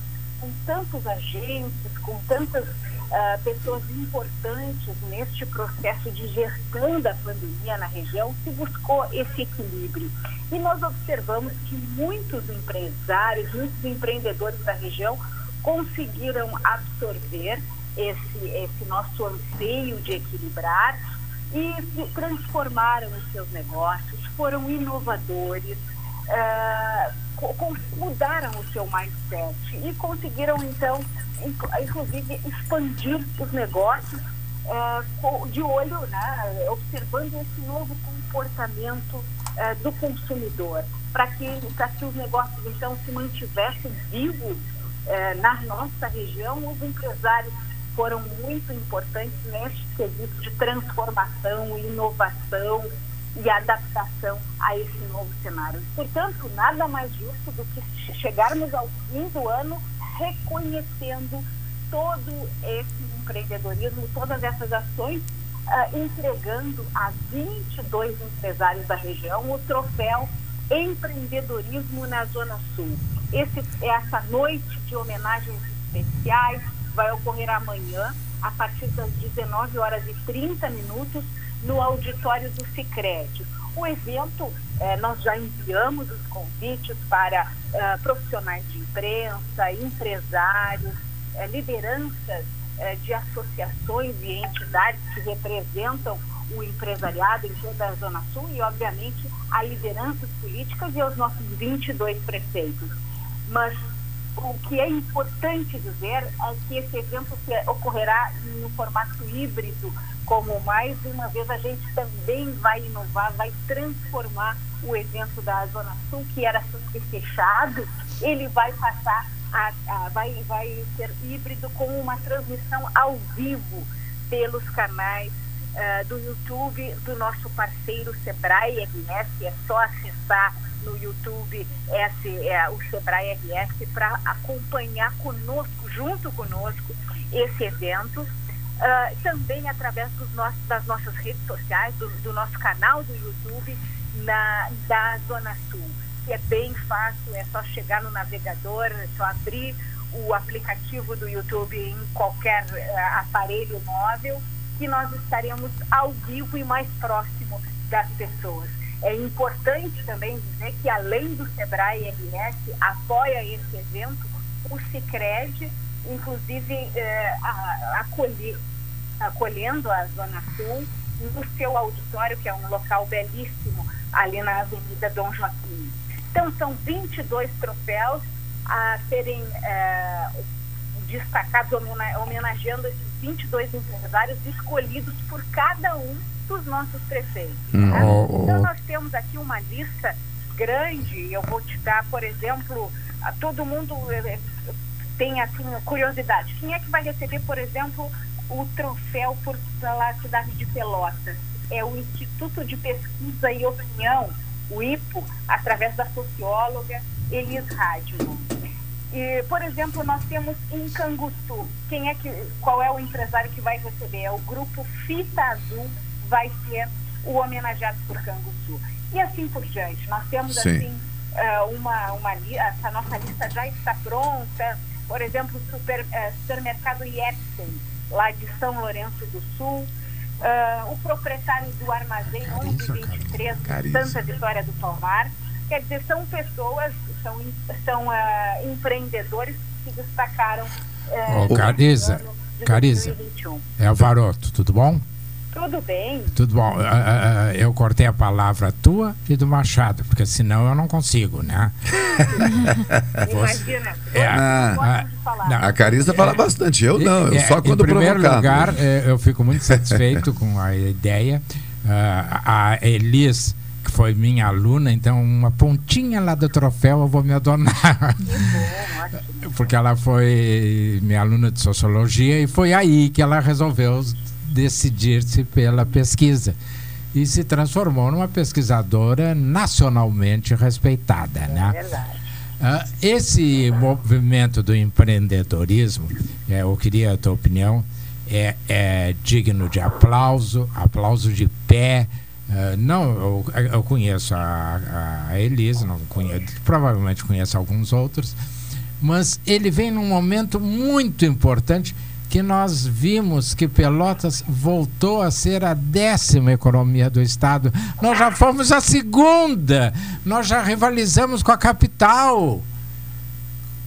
com tantos agentes, com tantas uh, pessoas importantes neste processo de gestão da pandemia na região, se buscou esse equilíbrio. E nós observamos que muitos empresários, muitos empreendedores da região conseguiram absorver esse, esse nosso anseio de equilibrar e transformaram os seus negócios, foram inovadores, uh, mudaram o seu mindset e conseguiram, então, inclusive, expandir os negócios é, de olho, né, observando esse novo comportamento é, do consumidor, para que, que os negócios, então, se mantivessem vivos é, na nossa região, os empresários foram muito importantes neste quesito de transformação, inovação, e adaptação a esse novo cenário. Portanto, nada mais justo do que chegarmos ao fim do ano reconhecendo todo esse empreendedorismo, todas essas ações, uh, entregando a 22 empresários da região o troféu Empreendedorismo na Zona Sul. Esse, essa noite de homenagens especiais vai ocorrer amanhã, a partir das 19 horas e 30 minutos, no auditório do Cicred. O evento, eh, nós já enviamos os convites para eh, profissionais de imprensa, empresários, eh, lideranças de associações e entidades que representam o empresariado em toda a Zona Sul e, obviamente, a lideranças políticas e aos nossos 22 prefeitos. Mas o que é importante dizer é que esse evento ocorrerá no formato híbrido, como mais uma vez a gente também vai inovar, vai transformar o evento da Zona Sul, que era sempre fechado, ele vai passar a, a, vai, vai ser híbrido com uma transmissão ao vivo pelos canais uh, do YouTube do nosso parceiro Sebrae RS. É só acessar no YouTube esse, é, o Sebrae RS para acompanhar conosco, junto conosco, esse evento uh, também através nossos, das nossas redes sociais, do, do, nosso canal do YouTube na, da Zona Sul. É bem fácil, é só chegar no navegador, é só abrir o aplicativo do YouTube em qualquer uh, aparelho móvel, que nós estaremos ao vivo e mais próximo das pessoas. É importante também dizer que, além do Sebrae RS, apoia esse evento o Cicred, inclusive eh, acolher, acolhendo a Zona Sul no seu auditório, que é um local belíssimo ali na Avenida Dom Joaquim. Então, são 22 troféus a serem eh, destacados, homenageando esses 22 empresários escolhidos por cada um dos nossos prefeitos. Né? Então, nós temos aqui uma lista grande, eu vou te dar, por exemplo, a todo mundo eh, tem assim curiosidade. Quem é que vai receber, por exemplo, o troféu por pela cidade de Pelotas? É o Instituto de Pesquisa e Opinião, o IPO, através da socióloga Elis Rádio. E, por exemplo, nós temos em Canguçu, quem é que, qual é o empresário que vai receber? É o grupo Fita Azul, vai ser o homenageado por Canguçu. E assim por diante. Nós temos Sim. assim uh, uma, uma essa nossa lista já está pronta por exemplo, o super, eh, supermercado Yepsen, lá de São Lourenço do Sul, ah, o proprietário do armazém 1123, Caríssimo. Santa Vitória do Palmar. Quer dizer, são pessoas, são, são ah, empreendedores que se destacaram Ô, nesse Cariza, Cariza, 2021. é o Varoto, tudo bom? Tudo bem? Tudo bom. Ah, ah, eu cortei a palavra tua e do Machado, porque senão eu não consigo, né? Imagina. É, ah, não. A Carissa fala bastante, eu não, eu É, só quando Em primeiro provocado. lugar, é, eu fico muito satisfeito com a ideia. Ah, a Elis, foi minha aluna, então uma pontinha lá do troféu eu vou me adonar. Porque ela foi minha aluna de sociologia e foi aí que ela resolveu decidir-se pela pesquisa. E se transformou numa pesquisadora nacionalmente respeitada. né? Ah, esse movimento do empreendedorismo, é, eu queria a tua opinião, é, é digno de aplauso, aplauso de pé. Ah, não, eu, eu conheço a, a Elise, não conheço, provavelmente conheço alguns outros, mas ele vem num momento muito importante que nós vimos que Pelotas voltou a ser a décima economia do estado. Nós já fomos a segunda. Nós já rivalizamos com a capital.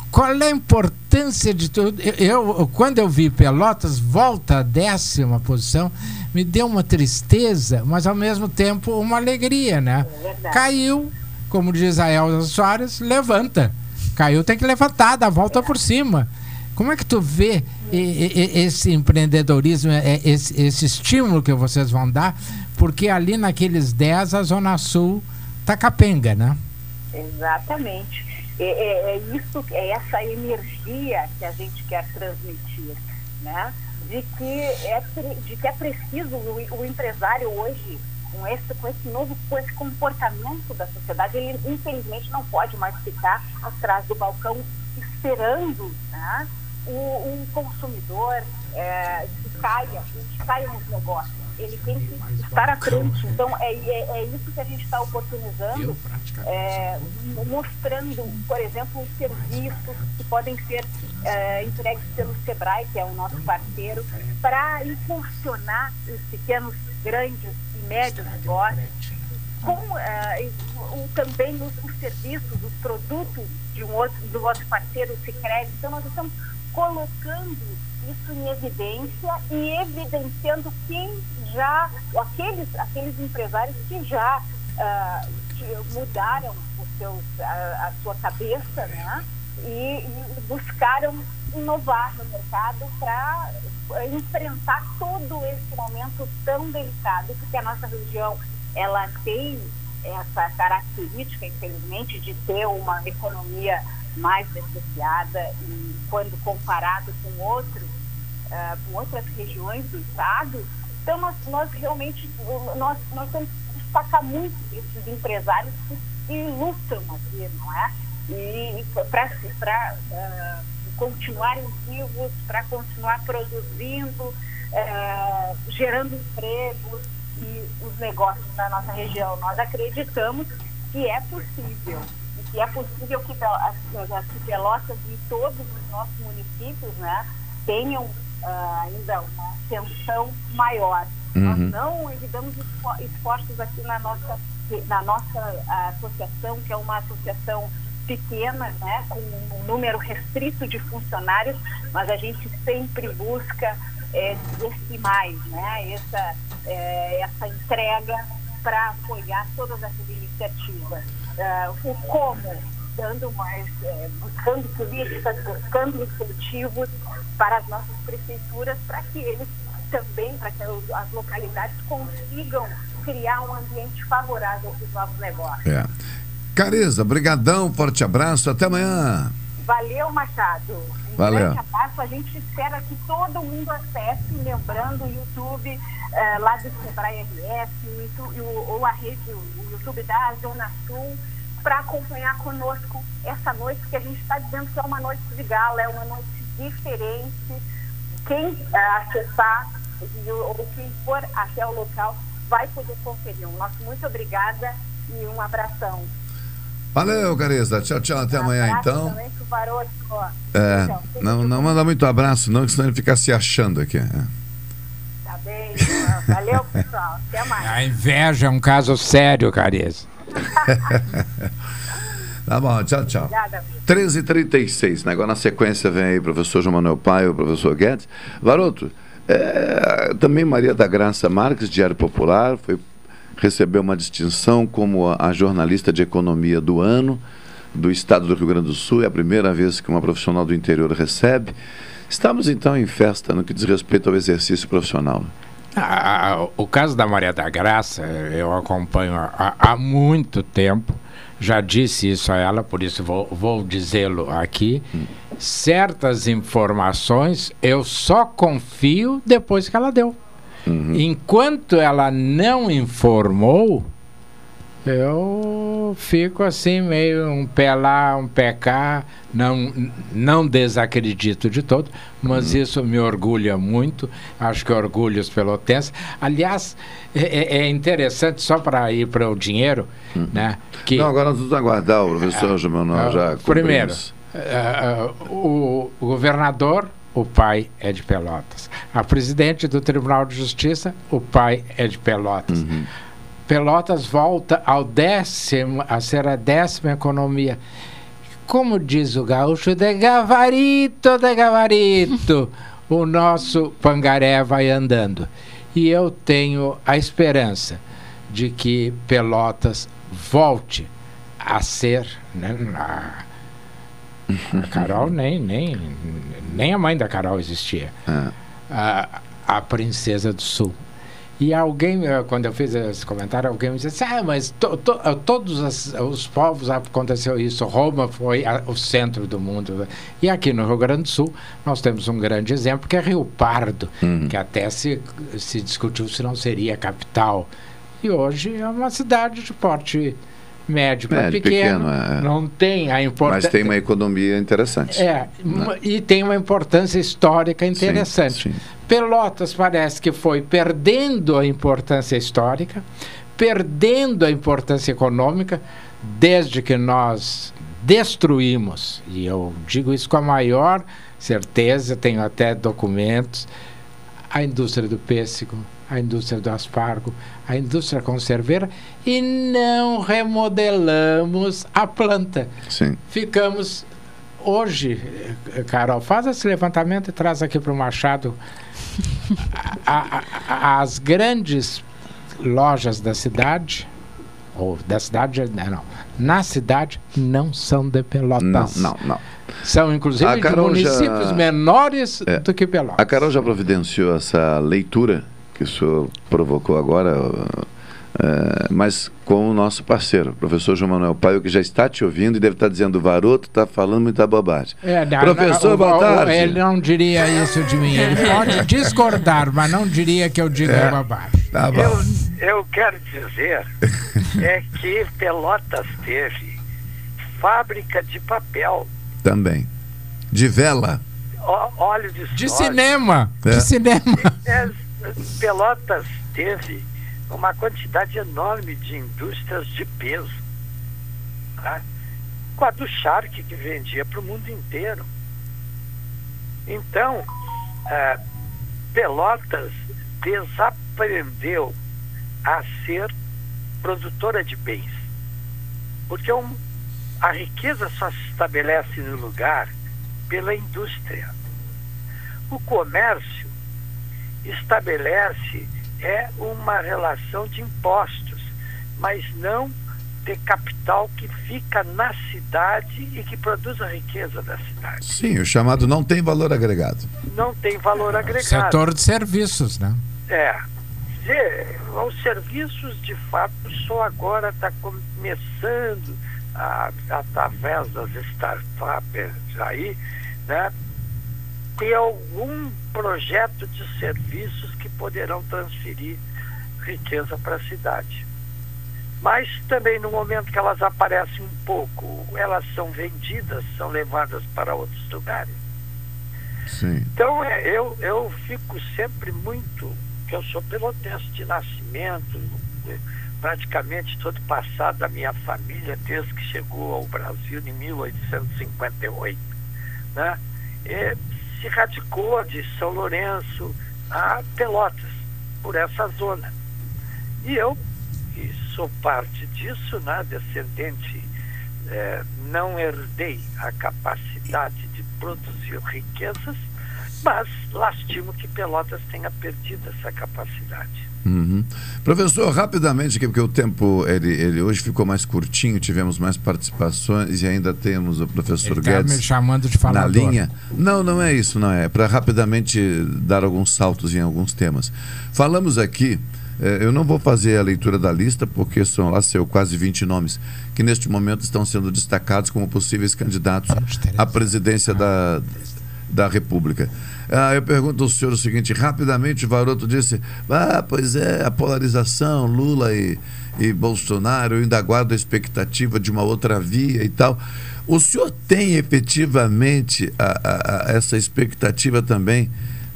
Qual é a importância de tudo? Eu- quando eu vi Pelotas volta à décima posição, me deu uma tristeza, mas ao mesmo tempo uma alegria, né? Caiu, como diz a Elza Soares, levanta. Caiu, tem que levantar, dá a volta por cima. Como é que tu vê esse empreendedorismo, é, esse, esse estímulo que vocês vão dar? Porque ali naqueles 10, a Zona Sul tá capenga, né? Exatamente. É, é- é isso, é essa energia que a gente quer transmitir, né? De que é, de que é preciso o, o empresário hoje, com esse, com esse novo com esse comportamento da sociedade, ele infelizmente não pode mais ficar atrás do balcão esperando né, o, o consumidor é, que caia, que caia nos negócios. Ele tem que estar à frente. Então, é, é, é isso que a gente está oportunizando, é, mostrando, por exemplo, os serviços que podem ser é, entregues pelo SEBRAE, que é o nosso parceiro, para impulsionar os pequenos, grandes e médios negócios, com eh, e o- também os, os serviços, os produtos de um outro, do outro parceiro, o Sicredi. Então, nós estamos colocando isso em evidência e evidenciando quem já, aqueles, aqueles empresários que já ah, que mudaram os seus, a, a sua cabeça, né? E, e buscaram inovar no mercado para enfrentar todo esse momento tão delicado, porque a nossa região ela tem essa característica, infelizmente, de ter uma economia mais depreciada e quando comparado com outros, ah, com outras regiões do estado, então nós, nós realmente nós, nós temos que destacar muito esses empresários que, lutam aqui, não é? E para uh, continuarem vivos, para continuar produzindo, ah, gerando empregos e os negócios na nossa região. Nós acreditamos que é possível que é possível que, que Pelotas e todos os nossos municípios né, tenham ah, ainda uma ascensão maior. Nós Uhum. não evitamos esfor- esforços aqui na nossa, na nossa associação, que é uma associação pequena, né, com um número restrito de funcionários, mas a gente sempre busca é, esse mais, né, essa, é, essa entrega para apoiar todas essas iniciativas. Ah, o como? Dando mais, é, buscando políticas, buscando incentivos para as nossas prefeituras, para que eles também, para que as localidades consigam criar um ambiente favorável para os novos negócios. É. Carisa, brigadão, forte abraço, até amanhã. Valeu, Machado. Um Valeu. grande abraço. A gente espera que todo mundo acesse, lembrando o YouTube eh, lá do Sebrae RS, o- ou a rede, o YouTube da Zona Sul, para acompanhar conosco essa noite, que a gente está dizendo que é uma noite de gala, é uma noite diferente. Quem eh, acessar ou quem for até o local vai poder conferir. Um nosso muito obrigada e um abração. Valeu, Carista. Tchau, tchau. Até amanhã, então. Também. É, Então, não, não manda muito abraço, não, que senão ele fica se achando aqui. É. Tá bem. Valeu, pessoal. Até mais. A inveja é um caso sério, Carias. Tá bom, tchau, tchau. Obrigada, amigo. 13h36, né? Agora na sequência vem aí o professor João Manuel Paio, o professor Guedes. Varoto, é, também Maria da Graça Marques, Diário Popular, foi, recebeu uma distinção como a, a jornalista de economia do ano do estado do Rio Grande do Sul. É a primeira vez que uma profissional do interior recebe. Estamos então em festa no que diz respeito ao exercício profissional. Ah, o caso da Maria da Graça, eu acompanho há, há muito tempo. Já disse isso a ela, por isso vou, vou dizê-lo aqui. Certas informações eu só confio depois que ela deu. Enquanto ela não informou, eu fico assim, meio um pé lá, um pé cá, não, não desacredito de todo, mas isso me orgulha muito, acho que orgulha os pelotenses. Aliás, é, é interessante, só para ir para o dinheiro, né? Que, Não, agora nós vamos aguardar o professor João Manuel já Ah, Primeiro, cumprimos. ah, ah, o, o governador, o pai é de Pelotas. A presidente do Tribunal de Justiça, o pai é de Pelotas. Pelotas volta ao décimo, a ser a décima economia. Como diz o gaúcho, de gavarito, de gavarito, o nosso pangaré vai andando. E eu tenho a esperança de que Pelotas volte a ser. Né, a, a Carol nem, nem, nem a mãe da Carol existia. A, a princesa do sul. E alguém, eh, quando eu fiz esse comentário, alguém me disse: Ah, mas to, to, eh, todos as- os povos aconteceu isso. Roma foi a- o centro do mundo. E aqui no Rio Grande do Sul, nós temos um grande exemplo que é Rio Pardo, que até se, se discutiu se não seria capital. E hoje é uma cidade de porte médio para pequeno. pequeno, é. Não tem a importância. Mas tem uma economia interessante. É, uma- e tem uma importância histórica interessante. Pelotas parece que foi perdendo a importância histórica, perdendo a importância econômica, desde que nós destruímos, e eu digo isso com a maior certeza, tenho até documentos, a indústria do pêssego, a indústria do aspargo, a indústria conserveira e não remodelamos a planta. Sim. Ficamos hoje, Carol, faz esse levantamento e traz aqui para o Machado a- a- a- as grandes lojas da cidade, ou da cidade, né, não, na cidade, não são de Pelotas. Não, não, não. São, inclusive, de Carol já- municípios menores É. do que Pelotas. A Carol já providenciou essa leitura que o senhor provocou agora, eh, mas com o nosso parceiro, o professor João Manuel Paio, que já está te ouvindo e deve estar dizendo: o Varoto está falando muita bobagem. É, não, professor, não, boa tarde. Ele não diria isso de mim. Ele pode discordar, mas não diria que eu digo É. bobagem. Tá Eu, eu quero dizer é que Pelotas teve fábrica de papel, Também. De vela. ó- óleo de, De soja. cinema. É. De cinema. É, Pelotas teve uma quantidade enorme de indústrias de peso. Tá? Com a do Shark, que vendia para o mundo inteiro. Então, eh, Pelotas desaprendeu a ser produtora de bens. Porque um- a riqueza só se estabelece no lugar pela indústria. O comércio estabelece é uma relação de impostos, mas não de capital que fica na cidade e que produz a riqueza da cidade. Sim, o chamado não tem valor agregado. Não tem valor agregado. Setor de serviços, né? É. Os serviços, de fato, só agora está começando, a, através das startups aí, né, ter algum projeto de serviços que poderão transferir riqueza para a cidade. Mas também no momento que elas aparecem um pouco, elas são vendidas, são levadas para outros lugares. Sim. Então é, eu, eu fico sempre muito, que eu sou pelotense de nascimento, praticamente todo passado da minha família desde que chegou ao Brasil em 1858. Né? E se radicou de São Lourenço a Pelotas, por essa zona. E eu, que sou parte disso, né, descendente, eh, não herdei a capacidade de produzir riquezas, mas lastimo que Pelotas tenha perdido essa capacidade. Uhum. Professor, rapidamente, porque o tempo ele, ele hoje ficou mais curtinho, tivemos mais participações e ainda temos o professor Ele tá Guedes me chamando de na falador. linha. Não, não é isso, não é. É para rapidamente dar alguns saltos em alguns temas. Falamos aqui, eh, eu não vou fazer a leitura da lista, porque são lá seu quase 20 nomes, que neste momento estão sendo destacados como possíveis candidatos à presidência da, da República. Ah, eu pergunto ao senhor o seguinte, rapidamente o Varoto disse, ah, pois é, a polarização, Lula e, e Bolsonaro, eu ainda guardo a expectativa de uma outra via e tal. O senhor tem efetivamente a- a- a- essa expectativa também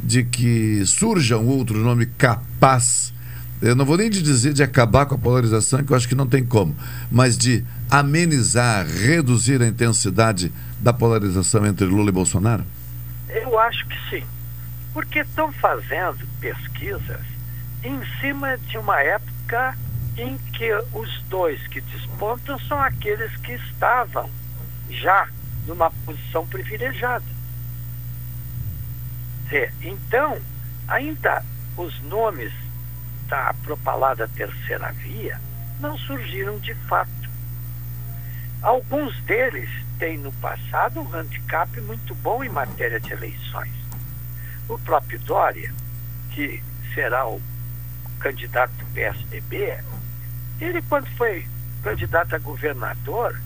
de que surja um outro nome capaz, eu não vou nem de dizer de acabar com a polarização, que eu acho que não tem como, mas de amenizar, reduzir a intensidade da polarização entre Lula e Bolsonaro? Eu acho que sim, porque estão fazendo pesquisas em cima de uma época em que os dois que despontam são aqueles que estavam já numa posição privilegiada. Zé, Então, ainda os nomes da propalada terceira via não surgiram de fato. Alguns deles têm no passado um handicap muito bom em matéria de eleições. O próprio Dória, que será o candidato do PSDB, ele quando foi candidato a governador,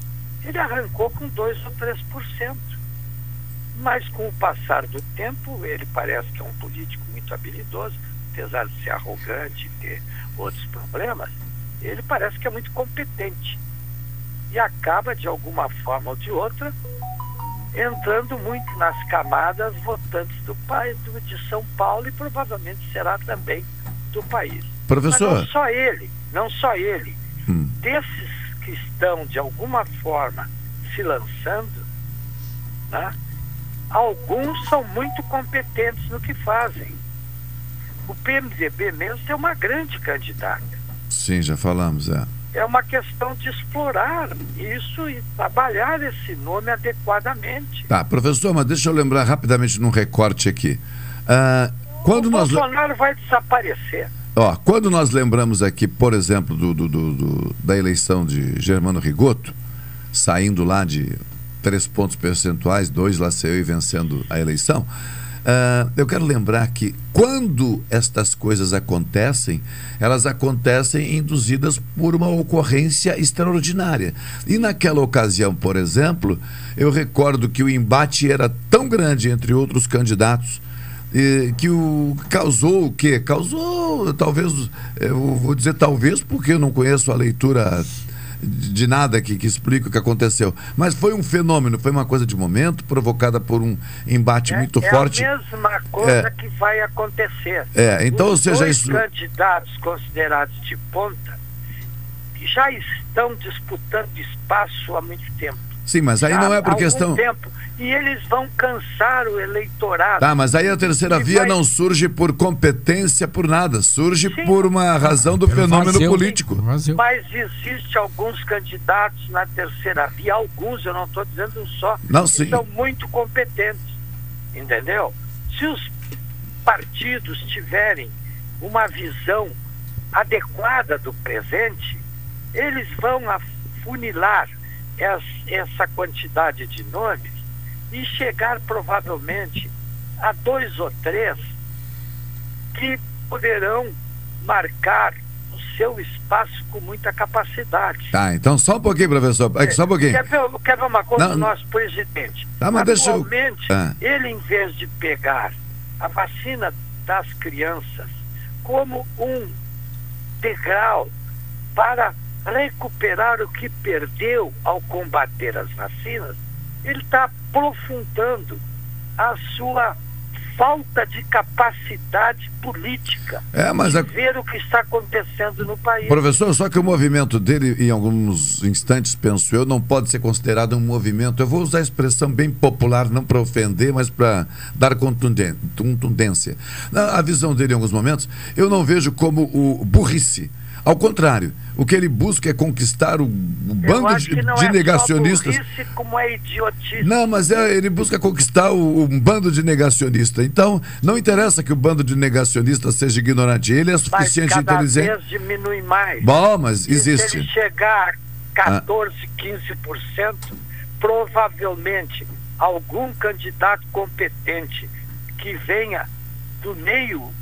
ele arrancou com 2 ou 3%. Mas com o passar do tempo, ele parece que é um político muito habilidoso, apesar de ser arrogante e ter outros problemas, ele parece que é muito competente. E acaba, de alguma forma ou de outra, entrando muito nas camadas votantes do país, do, de São Paulo e provavelmente será também do país. Professor. Mas não só ele, não só ele. Desses que estão, de alguma forma, se lançando, né, alguns são muito competentes no que fazem. O PMDB mesmo é uma grande candidata. Sim, já falamos, é. É uma questão de explorar isso e trabalhar esse nome adequadamente. Tá, professor, mas deixa eu lembrar rapidamente num recorte aqui. Ah, quando o nós. Bolsonaro vai desaparecer. Ó, quando nós lembramos aqui, por exemplo, do, do- do- do- da eleição de Germano Rigoto, saindo lá de três pontos percentuais, dois lá saiu e vencendo a eleição, ah, eu quero lembrar que quando estas coisas acontecem, elas acontecem induzidas por uma ocorrência extraordinária. E naquela ocasião, por exemplo, eu recordo que o embate era tão grande entre outros candidatos eh, que o causou o quê? Causou, talvez, eu vou dizer talvez porque eu não conheço a leitura de nada que, que explica o que aconteceu. Mas foi um fenômeno, foi uma coisa de momento, provocada por um embate muito é forte. a mesma coisa É. que vai acontecer. É, então, Os ou seja, dois isso- candidatos considerados de ponta já estão disputando espaço há muito tempo. Sim, mas aí não é por questão. tempo. E eles vão cansar o eleitorado. Tá, mas aí a terceira via vai- não surge por competência, por nada. Surge por uma razão do Pelo fenômeno vazio. político. Mas existe alguns candidatos na terceira via, alguns, eu não estou dizendo um só, Não, que sim. são muito competentes. Entendeu? Se os partidos tiverem uma visão adequada do presente, eles vão afunilar essa quantidade de nomes e chegar provavelmente a dois ou três que poderão marcar o seu espaço com muita capacidade. Tá, então só um pouquinho, professor. É, só um pouquinho. Quer ver, quer ver uma coisa do nosso presidente? Tá, mas deixa eu- Atualmente, Ah. ele, em vez de pegar a vacina das crianças como um degrau para recuperar o que perdeu ao combater as vacinas, ele está aprofundando a sua falta de capacidade política É, mas de a- ver o que está acontecendo no país. Professor, só que o movimento dele, em alguns instantes, penso eu, não pode ser considerado um movimento. Eu vou usar a expressão bem popular, não para ofender, mas para dar contundência. Na a visão dele, em alguns momentos, eu não vejo como o burrice. Ao contrário, o que ele busca é conquistar o, o bando de, de é negacionistas. Burrice, como é idiotice. Não, mas é, ele busca conquistar o, um bando de negacionistas. Então, não interessa que o bando de negacionistas seja ignorante. Ele é Mas suficiente cada inteligente. vez diminui mais. Bom, mas E existe. Se ele chegar a 14, 15%, provavelmente algum candidato competente que venha do meio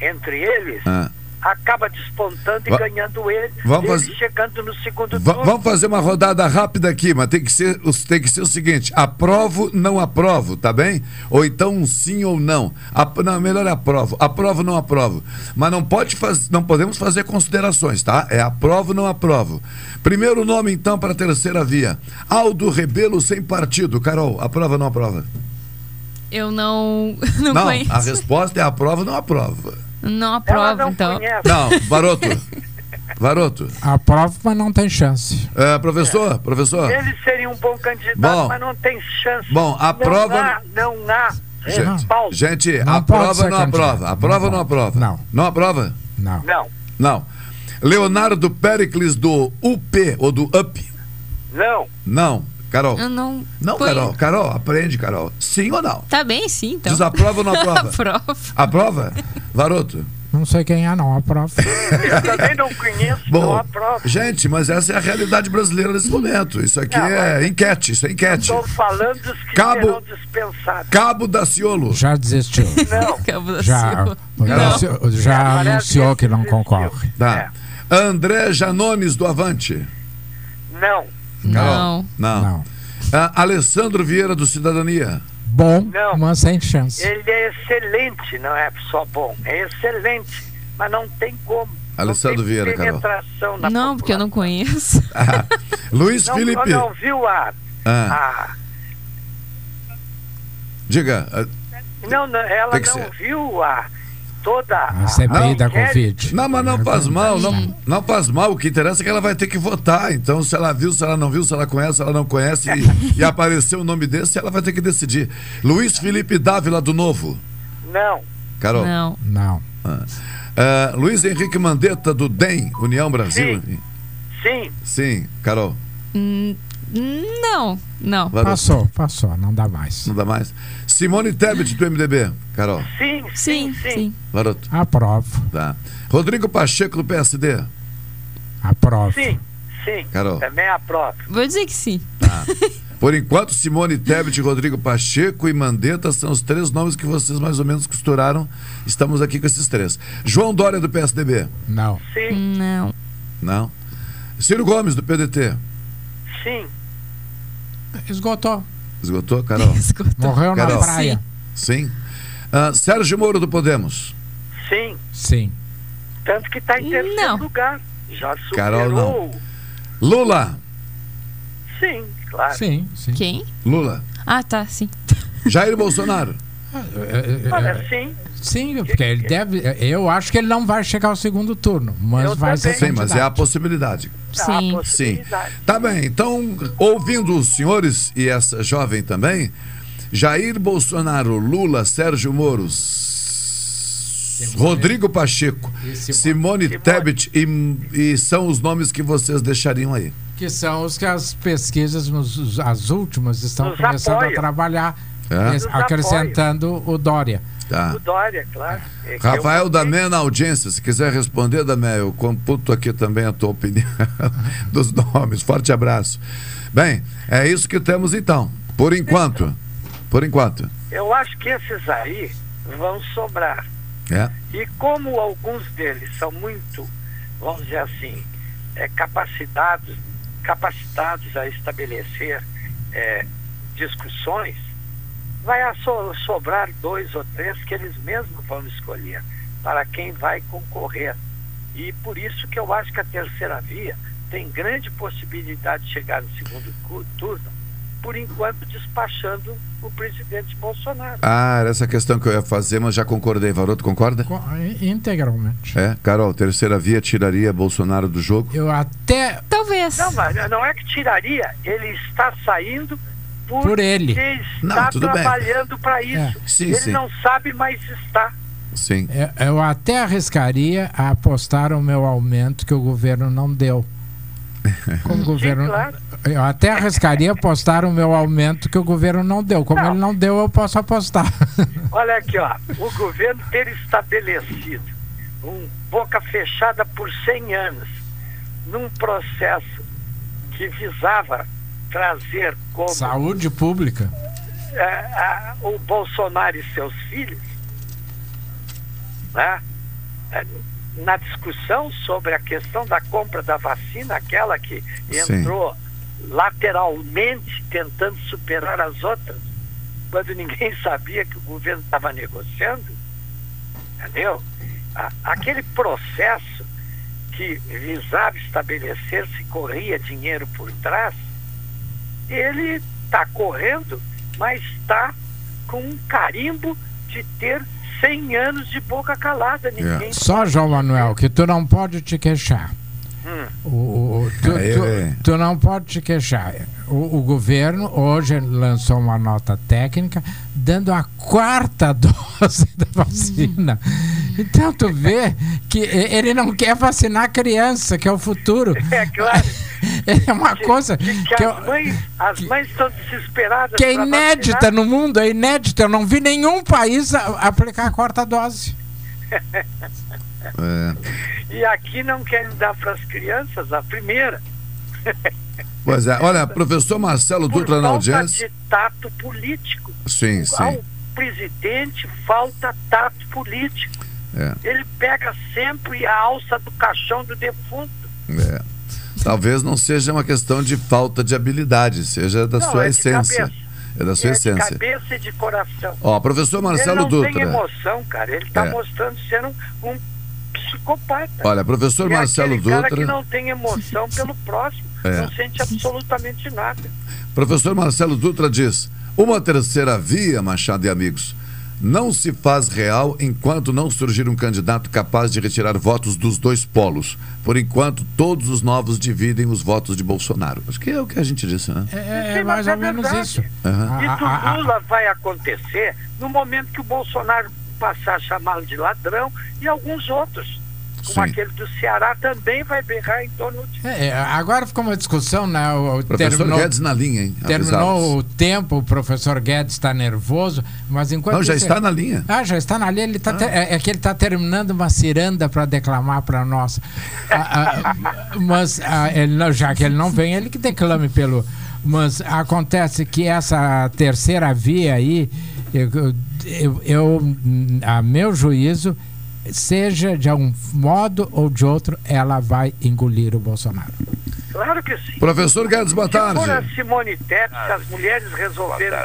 entre eles Ah. Acaba despontando e Va- ganhando ele, Vamos ele fazer- chegando no segundo Va- turno. vamos fazer uma rodada rápida aqui, mas tem que ser, os- tem que ser o seguinte: aprovo, não aprovo, tá bem? Ou então um sim ou não. Ap- não, melhor é aprovo. Aprovo, não aprovo. Mas não pode faz, não podemos fazer considerações, tá? É aprovo, não aprovo. Primeiro nome, então, para a terceira via. Aldo Rebelo sem partido. Carol, aprova ou não aprova? Eu não, não, conheço. a resposta é aprova ou não aprova. Não aprovo, então. Não, Varoto. Varoto. Aprovo, mas não tem chance. É, professor, professor. Ele seria um bom candidato, Bom. mas não tem chance. Bom, a não prova- Há, não há Gente, respaldo. gente Não aprova ou ser não aprova? Aprova não aprova? Não. Não aprova? Não. Não, Não. Leonardo Pericles do UP ou do UP? não. Não. Carol. Eu não. Não, Carol. Carol, aprende, Carol. Sim ou não? Tá bem, sim, então. Desaprova ou não aprova? Aprovo. Aprova? Varoto. Não sei quem é, não. Aprovo. Eu também não conheço, não Bom, aprovo. gente, mas essa é a realidade brasileira nesse momento. Isso aqui Não, é enquete, isso é enquete. Estou falando dos que Cabo- serão dispensados. Cabo Daciolo. Já desistiu. Não, Acabou da Já, anunciou- já anunciou que não concorre. Tá. André Janones do Avante. não, Não. Não. Não. Ah, Alessandro Vieira do Cidadania. Bom, Não. mas sem chance. ele é excelente, não é só bom, é excelente, mas não tem como. Alessandro não tem Vieira, Carol. penetração na Não, porque eu não conheço. Ah, Luiz não, Felipe. não viu a, Ah, a diga. ah, não, não, ela não ser. viu a toda A CPI da. Covid. Não, mas não faz mal, não, não faz mal. O que interessa é que ela vai ter que votar. Então, se ela viu, se ela não viu, se ela conhece, se ela não conhece e, e apareceu o nome desse, ela vai ter que decidir. Luiz Felipe Dávila do Novo. Não, Carol. Não. Não. Ah, Luiz Henrique Mandetta do DEM, União Brasil. sim, Sim, Carol. Hum, Não. Não. Passou, passou. Não dá mais. Não dá mais. Simone Tebet do MDB. Carol. sim, Sim, sim. Varoto. Aprovo. Tá. Rodrigo Pacheco do PSD. Aprovo. sim, sim, Carol. também aprovo. Vou dizer que sim. Tá. Por enquanto, Simone Tebet, Rodrigo Pacheco e Mandetta são os três nomes que vocês mais ou menos costuraram. Estamos aqui com esses três. João Dória do PSDB. Não. Sim, Não. Não. Ciro Gomes do PDT. sim, Esgotou. Esgotou, Carol? Morreu Carol. na praia. Sim. Ah, Sérgio Moro do Podemos. sim. Sim. Tanto que está em terceiro Não. lugar. Já superou. Carol, não. Lula. Sim, claro. Sim, sim. Quem? Lula. Ah, tá, sim. Jair Bolsonaro. Olha, sim. Sim, porque ele deve. Eu acho que ele não vai chegar ao segundo turno, mas Eu vai ser. Sim, mas é a possibilidade. Há Sim. Sim. possibilidade. Tá bem, então, ouvindo os senhores e essa jovem também, Jair Bolsonaro, Lula, Sérgio Moro, Rodrigo Pacheco, Simone. Simone Simone. Tebet e, e são os nomes que vocês deixariam aí. Que são os que as pesquisas, nos- as últimas, estão Nos começando apoiam. a trabalhar, É? acrescentando o Dória. Tá. O Dória, claro. É Rafael eu- Damé na audiência, se quiser responder, Damé, eu computo aqui também a tua opinião dos nomes. Forte abraço. Bem, é isso que temos então, por enquanto. Por enquanto. Eu acho que esses aí vão sobrar. É. E como alguns deles são muito, vamos dizer assim, é, capacitados, capacitados a estabelecer é, discussões, vai sobrar dois ou três que eles mesmos vão escolher para quem vai concorrer. E por isso que eu acho que a terceira via tem grande possibilidade de chegar no segundo turno por enquanto despachando o presidente Bolsonaro. Ah, era essa questão que eu ia fazer, mas já concordei. Varoto, concorda? Co- Integralmente. É, Carol, terceira via tiraria Bolsonaro do jogo? Eu até. Talvez. Não, mas não é que tiraria, ele está saindo por, Por ele. Não, está tudo bem. trabalhando para isso. É. Sim, ele sim. não sabe, mas está. Sim. Eu, eu até arriscaria a apostar o meu aumento que o governo não deu. Como o governo, claro. Eu até arriscaria apostar o meu aumento que o governo não deu. Como ele não deu, eu posso apostar. Olha aqui, ó, o governo ter estabelecido um boca fechada por 100 anos num processo que visava trazer como Saúde pública. eh, a- o Bolsonaro e seus filhos, né? Eh, na discussão sobre a questão da compra da vacina, aquela que Sim. entrou lateralmente tentando superar as outras, quando ninguém sabia que o governo estava negociando, entendeu? A- aquele processo que visava estabelecer se corria dinheiro por trás, ele está correndo, mas está com um carimbo de ter 100 anos de boca calada. Ninguém Só, João Manuel, que tu não pode te queixar. Hum. O, o- o- tu, Aí, tu- tu não pode te queixar. O, o governo hoje lançou uma nota técnica dando a quarta dose da vacina. Então tu vê que ele não quer vacinar a criança, que é o futuro. É claro. É uma coisa que, que, eu- as mães as mães estão desesperadas. que é inédita vacinar. no mundo, é inédita. Eu não vi nenhum país a- aplicar a quarta dose. É. E aqui não querem dar para as crianças a primeira. Pois é, olha, professor Marcelo Por Dutra na falta audiência. de tato político. Sim, sim. Ao presidente falta tato político. É, Ele pega sempre a alça do caixão do defunto. é. Talvez não seja uma questão de falta de habilidade, seja da Não, sua é de essência. cabeça. É da sua é de essência. cabeça e de coração. Ó, professor Marcelo ele não Dutra. tem emoção, cara. Ele está É. mostrando ser um, um psicopata. Olha, professor E é Marcelo cara Dutra. que não tem emoção pelo próximo. É. Não sente absolutamente nada. Professor Marcelo Dutra diz: uma terceira via, Machado e amigos, não se faz real enquanto não surgir um candidato capaz de retirar votos dos dois polos. Por enquanto, todos os novos dividem os votos de Bolsonaro. Acho que é o que a gente disse, né? É, Sim, mas mais é ou menos verdade. isso. Aham. Isso Lula vai acontecer no momento que o Bolsonaro passar a chamá-lo de ladrão e alguns outros. Como Sim. aquele do Ceará também vai berrar em torno de. É, é, agora ficou uma discussão, né? O, Professor terminou, Guedes na linha, hein? Terminou o tempo, o professor Guedes está nervoso, mas enquanto. Não, já isso- está na linha. Ah, já está na linha. Ele tá te- é, é que ele está terminando uma ciranda para declamar para nós. Ah, ah, mas ah, ele não- já que ele não vem, ele que declame pelo. Mas acontece que essa terceira via aí, eu, eu, eu, a meu juízo, seja de um modo ou de outro, ela vai engolir o Bolsonaro. Claro que sim. Professor Guedes, boa Se for a tarde. Simone Tebet, se as mulheres resolverem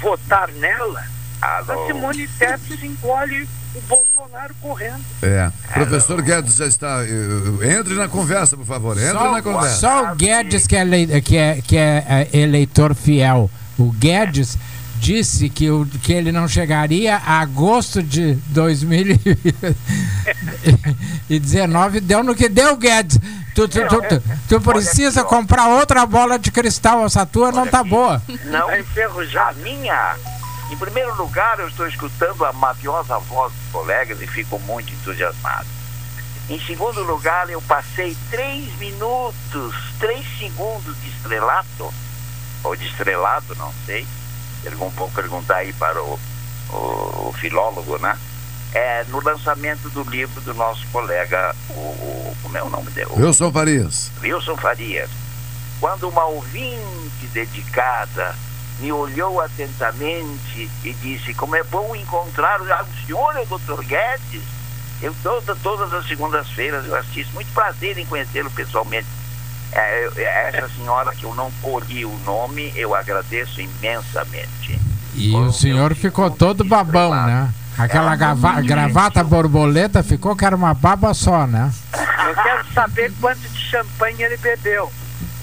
votar nela, a Simone Tebet engole o Bolsonaro correndo. É. Professor Guedes já está. Entre na conversa, por favor. Entre Só, na conversa. só o Guedes que é, que é- que é, é, eleitor fiel. O Guedes disse que, o, que ele não chegaria a agosto de 2019. Deu no que deu, Guedes. Tu, tu, tu, tu- tu precisa comprar outra bola de cristal. Essa tua não tá boa. Não, a minha. Em primeiro lugar, eu estou escutando a maviosa voz dos colegas e fico muito entusiasmado. Em segundo lugar, eu passei três minutos, três segundos de estrelato, ou de estrelado, não sei. Vou perguntar aí para o, o- o filólogo, né? É, no lançamento do livro do nosso colega, o, como é o nome dele? Wilson Farias. Wilson Farias, quando uma ouvinte dedicada me olhou atentamente e disse como é bom encontrar o senhor é o Dr. Guedes eu toda, todas as segundas-feiras eu assisto muito prazer em conhecê-lo pessoalmente essa senhora que eu não colhi o nome eu agradeço imensamente E o senhor ficou todo babão, né? Aquela gava- gravata borboleta ficou que era uma baba só, né? Eu quero saber quanto de champanhe ele bebeu.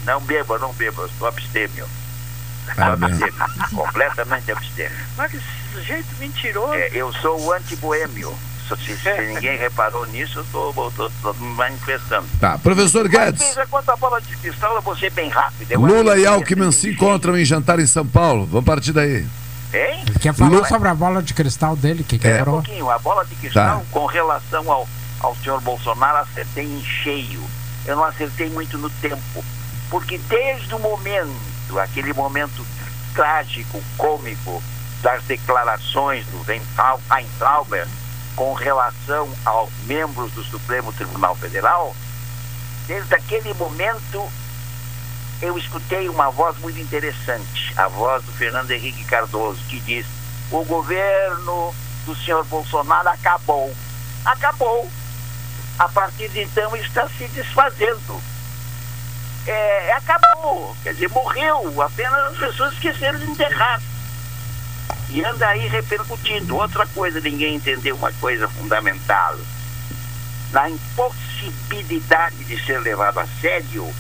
não beba, não beba, eu estou abstêmio Parabéns. Completamente abstêmio. Mas que sujeito mentiroso. É, eu sou o anti-boêmio. Se, se ninguém reparou nisso, eu estou manifestando. Tá, professor Mas, Guedes. veja, quanto à bola de cristal, eu vou ser bem rápido. Eu Lula acho e Alckmin se encontram em jantar em São Paulo. Vamos partir daí. Hein? Ele quer falar Lula- sobre a bola de cristal dele, que Um quebrou. pouquinho, a bola de cristal Tá. com relação ao, ao senhor Bolsonaro, acertei em cheio. Eu não acertei muito no tempo. Porque desde o momento, aquele momento trágico, cômico, das declarações do Weintraub- Weintrauber com relação aos membros do Supremo Tribunal Federal, desde aquele momento eu escutei uma voz muito interessante, a voz do Fernando Henrique Cardoso, que diz: o governo do senhor Bolsonaro acabou. Acabou. A partir de então está se desfazendo. É, acabou. Quer dizer, morreu. Apenas as pessoas esqueceram de enterrar. E anda aí repercutindo. Outra coisa, ninguém entendeu uma coisa fundamental. Na impossibilidade de ser levado a sério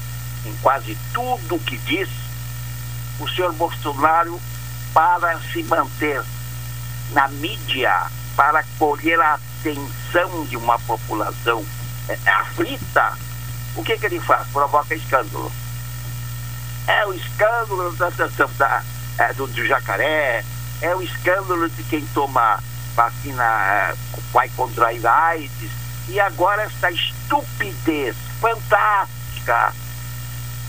em quase tudo que diz, o senhor Bolsonaro, para se manter na mídia, para colher a atenção de uma população eh, aflita, o que, que ele faz? Provoca escândalo. É o escândalo da, da, da- da- eh, do, do jacaré, é o escândalo de quem toma vacina eh, vai contrair AIDS, e agora essa estupidez fantástica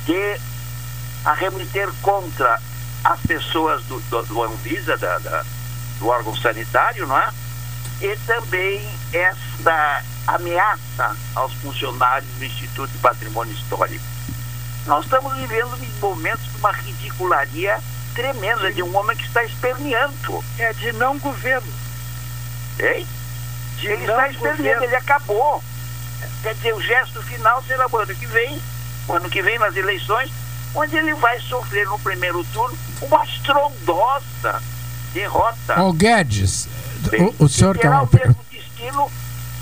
de arremeter contra as pessoas do, do, do Anvisa, da, da- do órgão sanitário, não é? E também esta ameaça aos funcionários do Instituto de Patrimônio Histórico. Nós estamos vivendo momentos de uma ridicularia tremenda de um homem que está esperneando. É de não governo. Hein? De ele não está esperneando, governo. ele acabou. Quer dizer, o gesto final será o ano que vem, o ano que vem nas eleições, onde ele vai sofrer no primeiro turno uma estrondosa derrota. Ô Guedes, Bem, o, o senhor que é, terá o mesmo destino,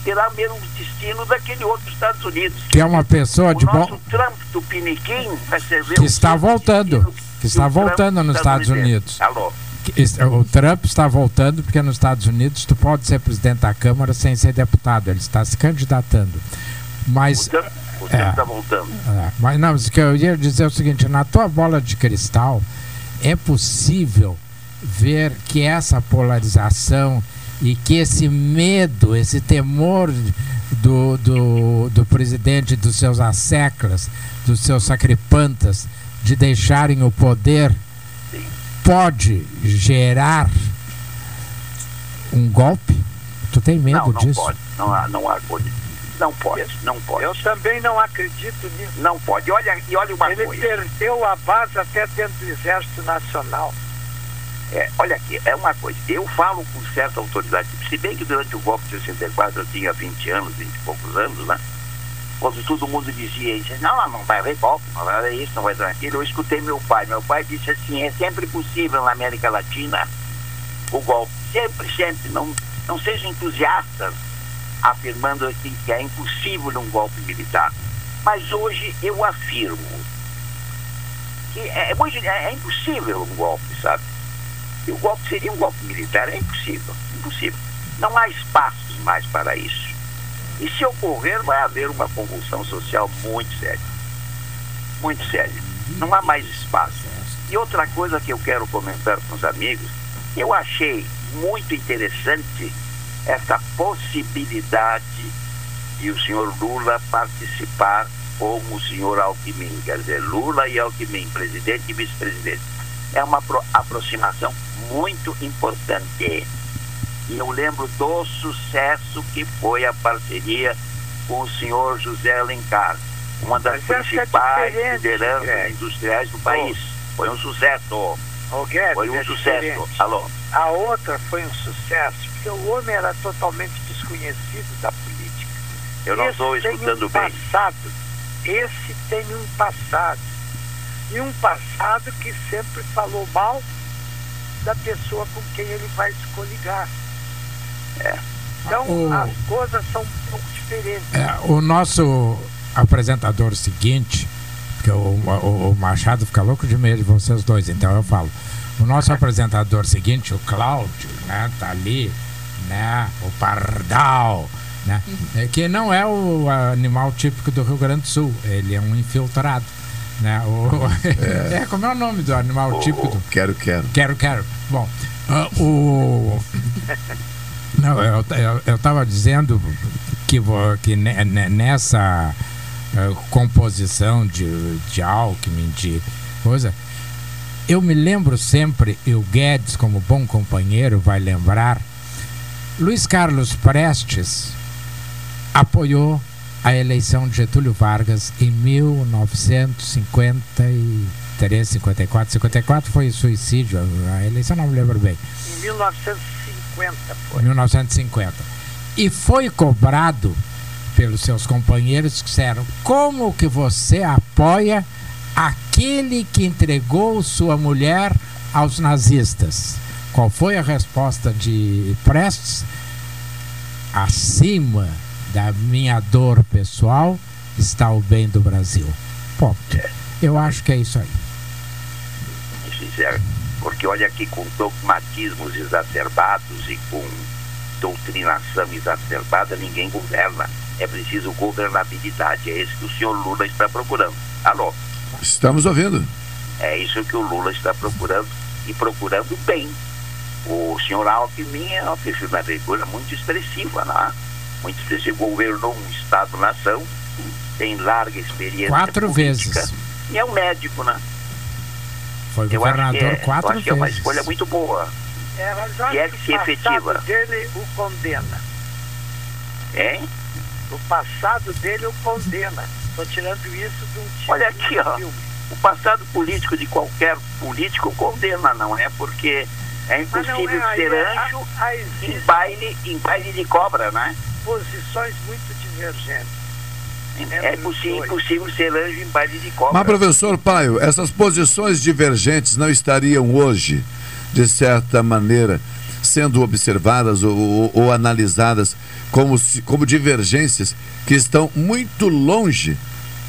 terá o mesmo destino daquele outro Estados Unidos. que é uma pessoa de o nosso bom. Trump do Piniquim vai ser que está voltando. Que está voltando nos Estados Unidos. Alô? Que O Trump está voltando porque nos Estados Unidos tu pode ser presidente da Câmara sem ser deputado. Ele está se candidatando. Mas. O Trump está É. voltando. É, mas não, o que eu ia dizer é o seguinte: na tua bola de cristal, é possível ver que essa polarização e que esse medo, esse temor do, do, do presidente, dos seus asseclas, dos seus sacripantas, de deixarem o poder, pode gerar um golpe? Tu tem medo não, não disso? pode. Não há, não há coisa. Não pode, não pode. Eu também não acredito nisso. Não pode. E Olha, e olha uma Ele coisa. perdeu a base até dentro do Exército Nacional. É, olha aqui, é uma coisa. Eu falo com certa autoridade. Se bem que durante o golpe de 64 eu tinha 20 anos, 20 e poucos anos, né? Quando todo mundo dizia isso, não, não, vai haver golpe, não vai haver isso, não vai haver aquilo. Eu escutei meu pai. Meu pai disse assim, é sempre possível na América Latina o golpe. Sempre, sempre. Não, não sejam entusiastas afirmando assim que é impossível um golpe militar. Mas hoje eu afirmo que é, é muito, é, é impossível um golpe, sabe? E o golpe seria um golpe militar, é impossível, impossível. Não há espaços mais para isso. E se ocorrer, vai haver uma convulsão social muito séria. Muito séria. Não há mais espaço. E outra coisa que eu quero comentar com os amigos, eu achei muito interessante essa possibilidade de o senhor Lula participar como o senhor Alckmin, quer dizer, Lula e Alckmin, presidente e vice-presidente. É uma apro- aproximação muito importante. E eu lembro do sucesso que foi a parceria com o senhor José Alencar, uma das Mas é principais diferente, lideranças industriais do país. Foi um sucesso. Ô, Guedes, Foi um é sucesso. Alô? A outra foi um sucesso, porque o homem era totalmente desconhecido da política. Eu não estou escutando um bem. Passado. Esse tem um passado. E um passado que sempre falou mal da pessoa com quem ele vai se coligar. É. Então, O- as coisas são um pouco diferentes. É, o nosso apresentador seguinte Porque o, o, o Machado fica louco de medo de vocês dois, então eu falo. O nosso apresentador seguinte, o Cláudio, né, tá ali, né, o Pardal, né, é que não é o animal típico do Rio Grande do Sul, ele é um infiltrado, né, o, é. como é o nome do animal típico? Do... Quero, quero. Quero, quero. Bom, uh, o... Não, eu, eu, eu tava dizendo que, que nessa uh, composição de, de Alckmin, de coisa, eu me lembro sempre, e o Guedes, como bom companheiro, vai lembrar, Luiz Carlos Prestes apoiou a eleição de Getúlio Vargas em 1953, 54. 54 foi suicídio, a eleição não me lembro bem. Em 1950 foi. 1950. E foi cobrado pelos seus companheiros que disseram: como que você apoia aquele que entregou sua mulher aos nazistas. Qual foi a resposta de Prestes? Acima da minha dor pessoal está o bem do Brasil. Ponto. Eu acho que é isso aí. Isso é, porque olha aqui com dogmatismos exacerbados e com doutrinação exacerbada, ninguém governa. É preciso governabilidade. É isso que o senhor Lula está procurando. Alô? Estamos ouvindo. É isso que o Lula está procurando e procurando bem. O senhor Alckmin é uma figura muito expressiva, né? muito expressiva. Governou um Estado-nação, tem larga experiência. Quatro política, vezes. E é um médico, né? Foi eu governador é, quatro acho vezes. que é uma escolha muito boa. É, e é acho que que se o efetiva. dele o condena. Hein? O passado dele o condena. Estou tirando isso de um tipo Olha aqui, ó. filme. O passado político de qualquer político condena, não é? Porque é impossível é, ser é- anjo em baile, em baile de cobra, né? posições muito divergentes. É possi- impossível ser anjo em baile de cobra. Mas, professor Paio, essas posições divergentes não estariam hoje, de certa maneira, sendo observadas ou, ou- ou analisadas como, como divergências que estão muito longe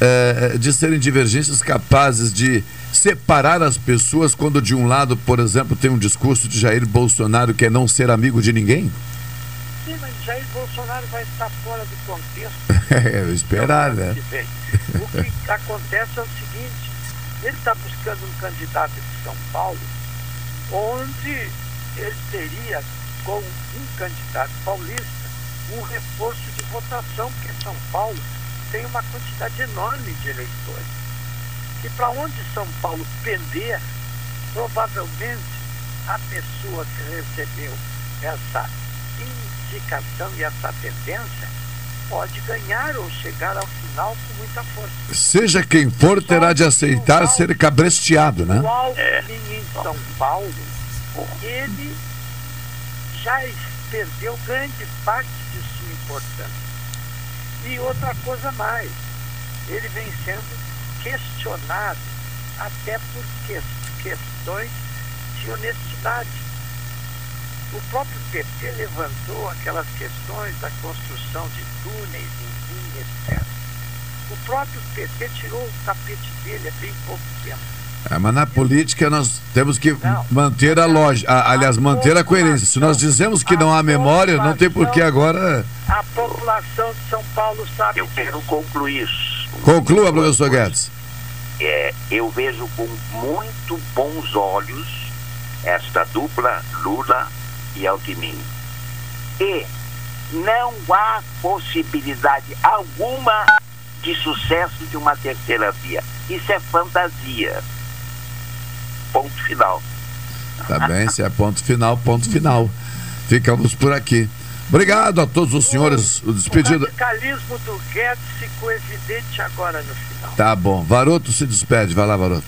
eh, de serem divergências capazes de separar as pessoas quando de um lado, por exemplo, tem um discurso de Jair Bolsonaro que é não ser amigo de ninguém? Sim, mas Jair Bolsonaro vai estar fora do contexto. É, esperar, né? O que acontece é o seguinte, ele está buscando um candidato de São Paulo, onde ele teria, com um candidato paulista, um reforço de votação, porque São Paulo tem uma quantidade enorme de eleitores. E para onde São Paulo pender, provavelmente a pessoa que recebeu essa indicação e essa tendência pode ganhar ou chegar ao final com muita força. Seja quem for, terá de aceitar ser cabresteado, né? O Alckmin em São Paulo, ele já perdeu grande parte de sua importância. E outra coisa mais, ele vem sendo questionado até por que- questões de honestidade. O próprio PT levantou aquelas questões da construção de túneis em linha, etc. O próprio PT tirou o tapete dele há bem pouco tempo. É, mas na política nós temos que manter a lógica, a- aliás, manter a coerência. Se nós dizemos que não há memória, não tem por que agora. A população de São Paulo sabe Eu quero concluir. Conclua, professor Guedes. É, eu vejo com muito bons olhos esta dupla Lula e Alckmin. E não há possibilidade alguma de sucesso de uma terceira via. Isso é fantasia. Ponto final. Tá bem, se é ponto final, ponto final. Ficamos por aqui. Obrigado a todos os senhores. O O despedido. radicalismo do Guedes ficou evidente agora no final. Tá bom. Varoto se despede. Vai lá, Varoto.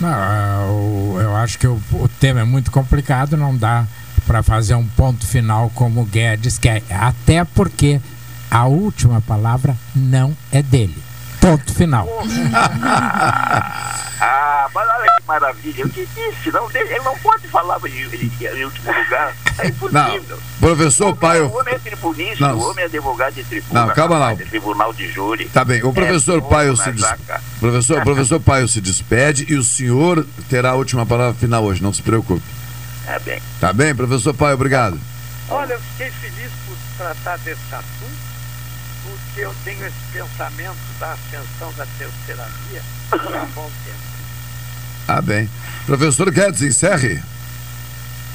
Não, o- eu acho que o, o tema é muito complicado, não dá para fazer um ponto final como o Guedes quer. Até porque a última palavra não é dele. Ponto final. ah, mas olha que maravilha. Eu te disse, não, ele não pode falar em, último lugar. É impossível. Professor Paio. O homem é tribunista, Não. o homem é advogado de tribunal. Não, calma lá. tribunal de júri. Tá bem, o professor É Paio se des... professor, o professor Paio se despede e o senhor terá a última palavra final hoje, não se preocupe. É bem. Tá bem, professor Paio, obrigado. Olha, eu fiquei feliz por tratar desse assunto, porque eu tenho esse pensamento da ascensão da terceira via há bom tempo. Ah, bem. Professor Guedes, encerre.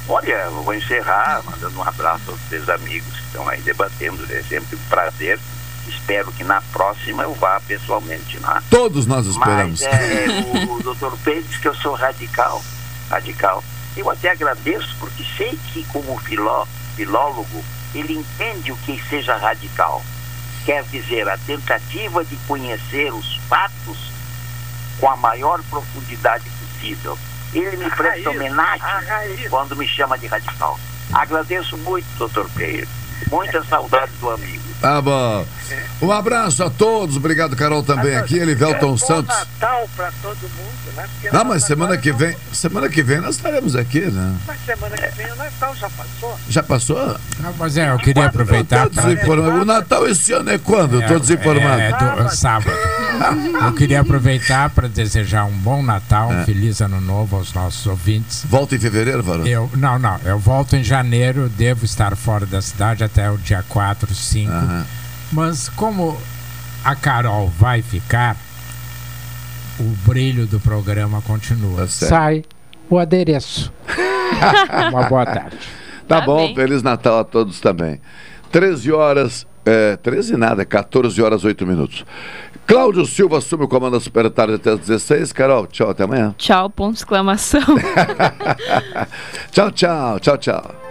Olha, eu vou encerrar mandando um abraço aos três amigos que estão aí debatendo. É sempre um prazer. Espero que na próxima eu vá pessoalmente lá. Todos nós esperamos. Mas é, o, o doutor Pedro diz que eu sou radical. Radical. Eu até agradeço, porque sei que, como filó, filólogo, ele entende o que seja radical. Quer dizer, a tentativa de conhecer os fatos com a maior profundidade possível. Ele me presta homenagem quando me chama de radical. Agradeço muito, doutor Pedro. Muita saudade do amigo. Tá bom. Um abraço a todos. Obrigado, Carol, também aqui. Elivelton é Santos. Natal para todo mundo, né? Porque Não, nós mas semana que não- vem, semana que vem nós estaremos aqui, né? Mas semana que vem o Natal já passou. Já passou? Não, mas é, eu queria aproveitar Tô desinformado. O Natal esse ano é quando? Eu tô desinformado. É, do, sábado. Eu queria aproveitar para desejar um bom Natal, um feliz ano novo aos nossos ouvintes. Volta em fevereiro, Varão? Eu, não, não. Eu volto em janeiro, devo estar fora da cidade até o dia 4, 5. Mas como a Carol vai ficar, o brilho do programa continua. Tá. Sai o adereço. Uma boa tarde. Tá, bom, Feliz Natal a todos também. 13 horas, é, 13 nada, 14 horas 8 minutos. Cláudio Silva assume o comando da Super Tarde até as 16. Carol, tchau, até amanhã. Tchau, ponto de exclamação. tchau, tchau, tchau, tchau.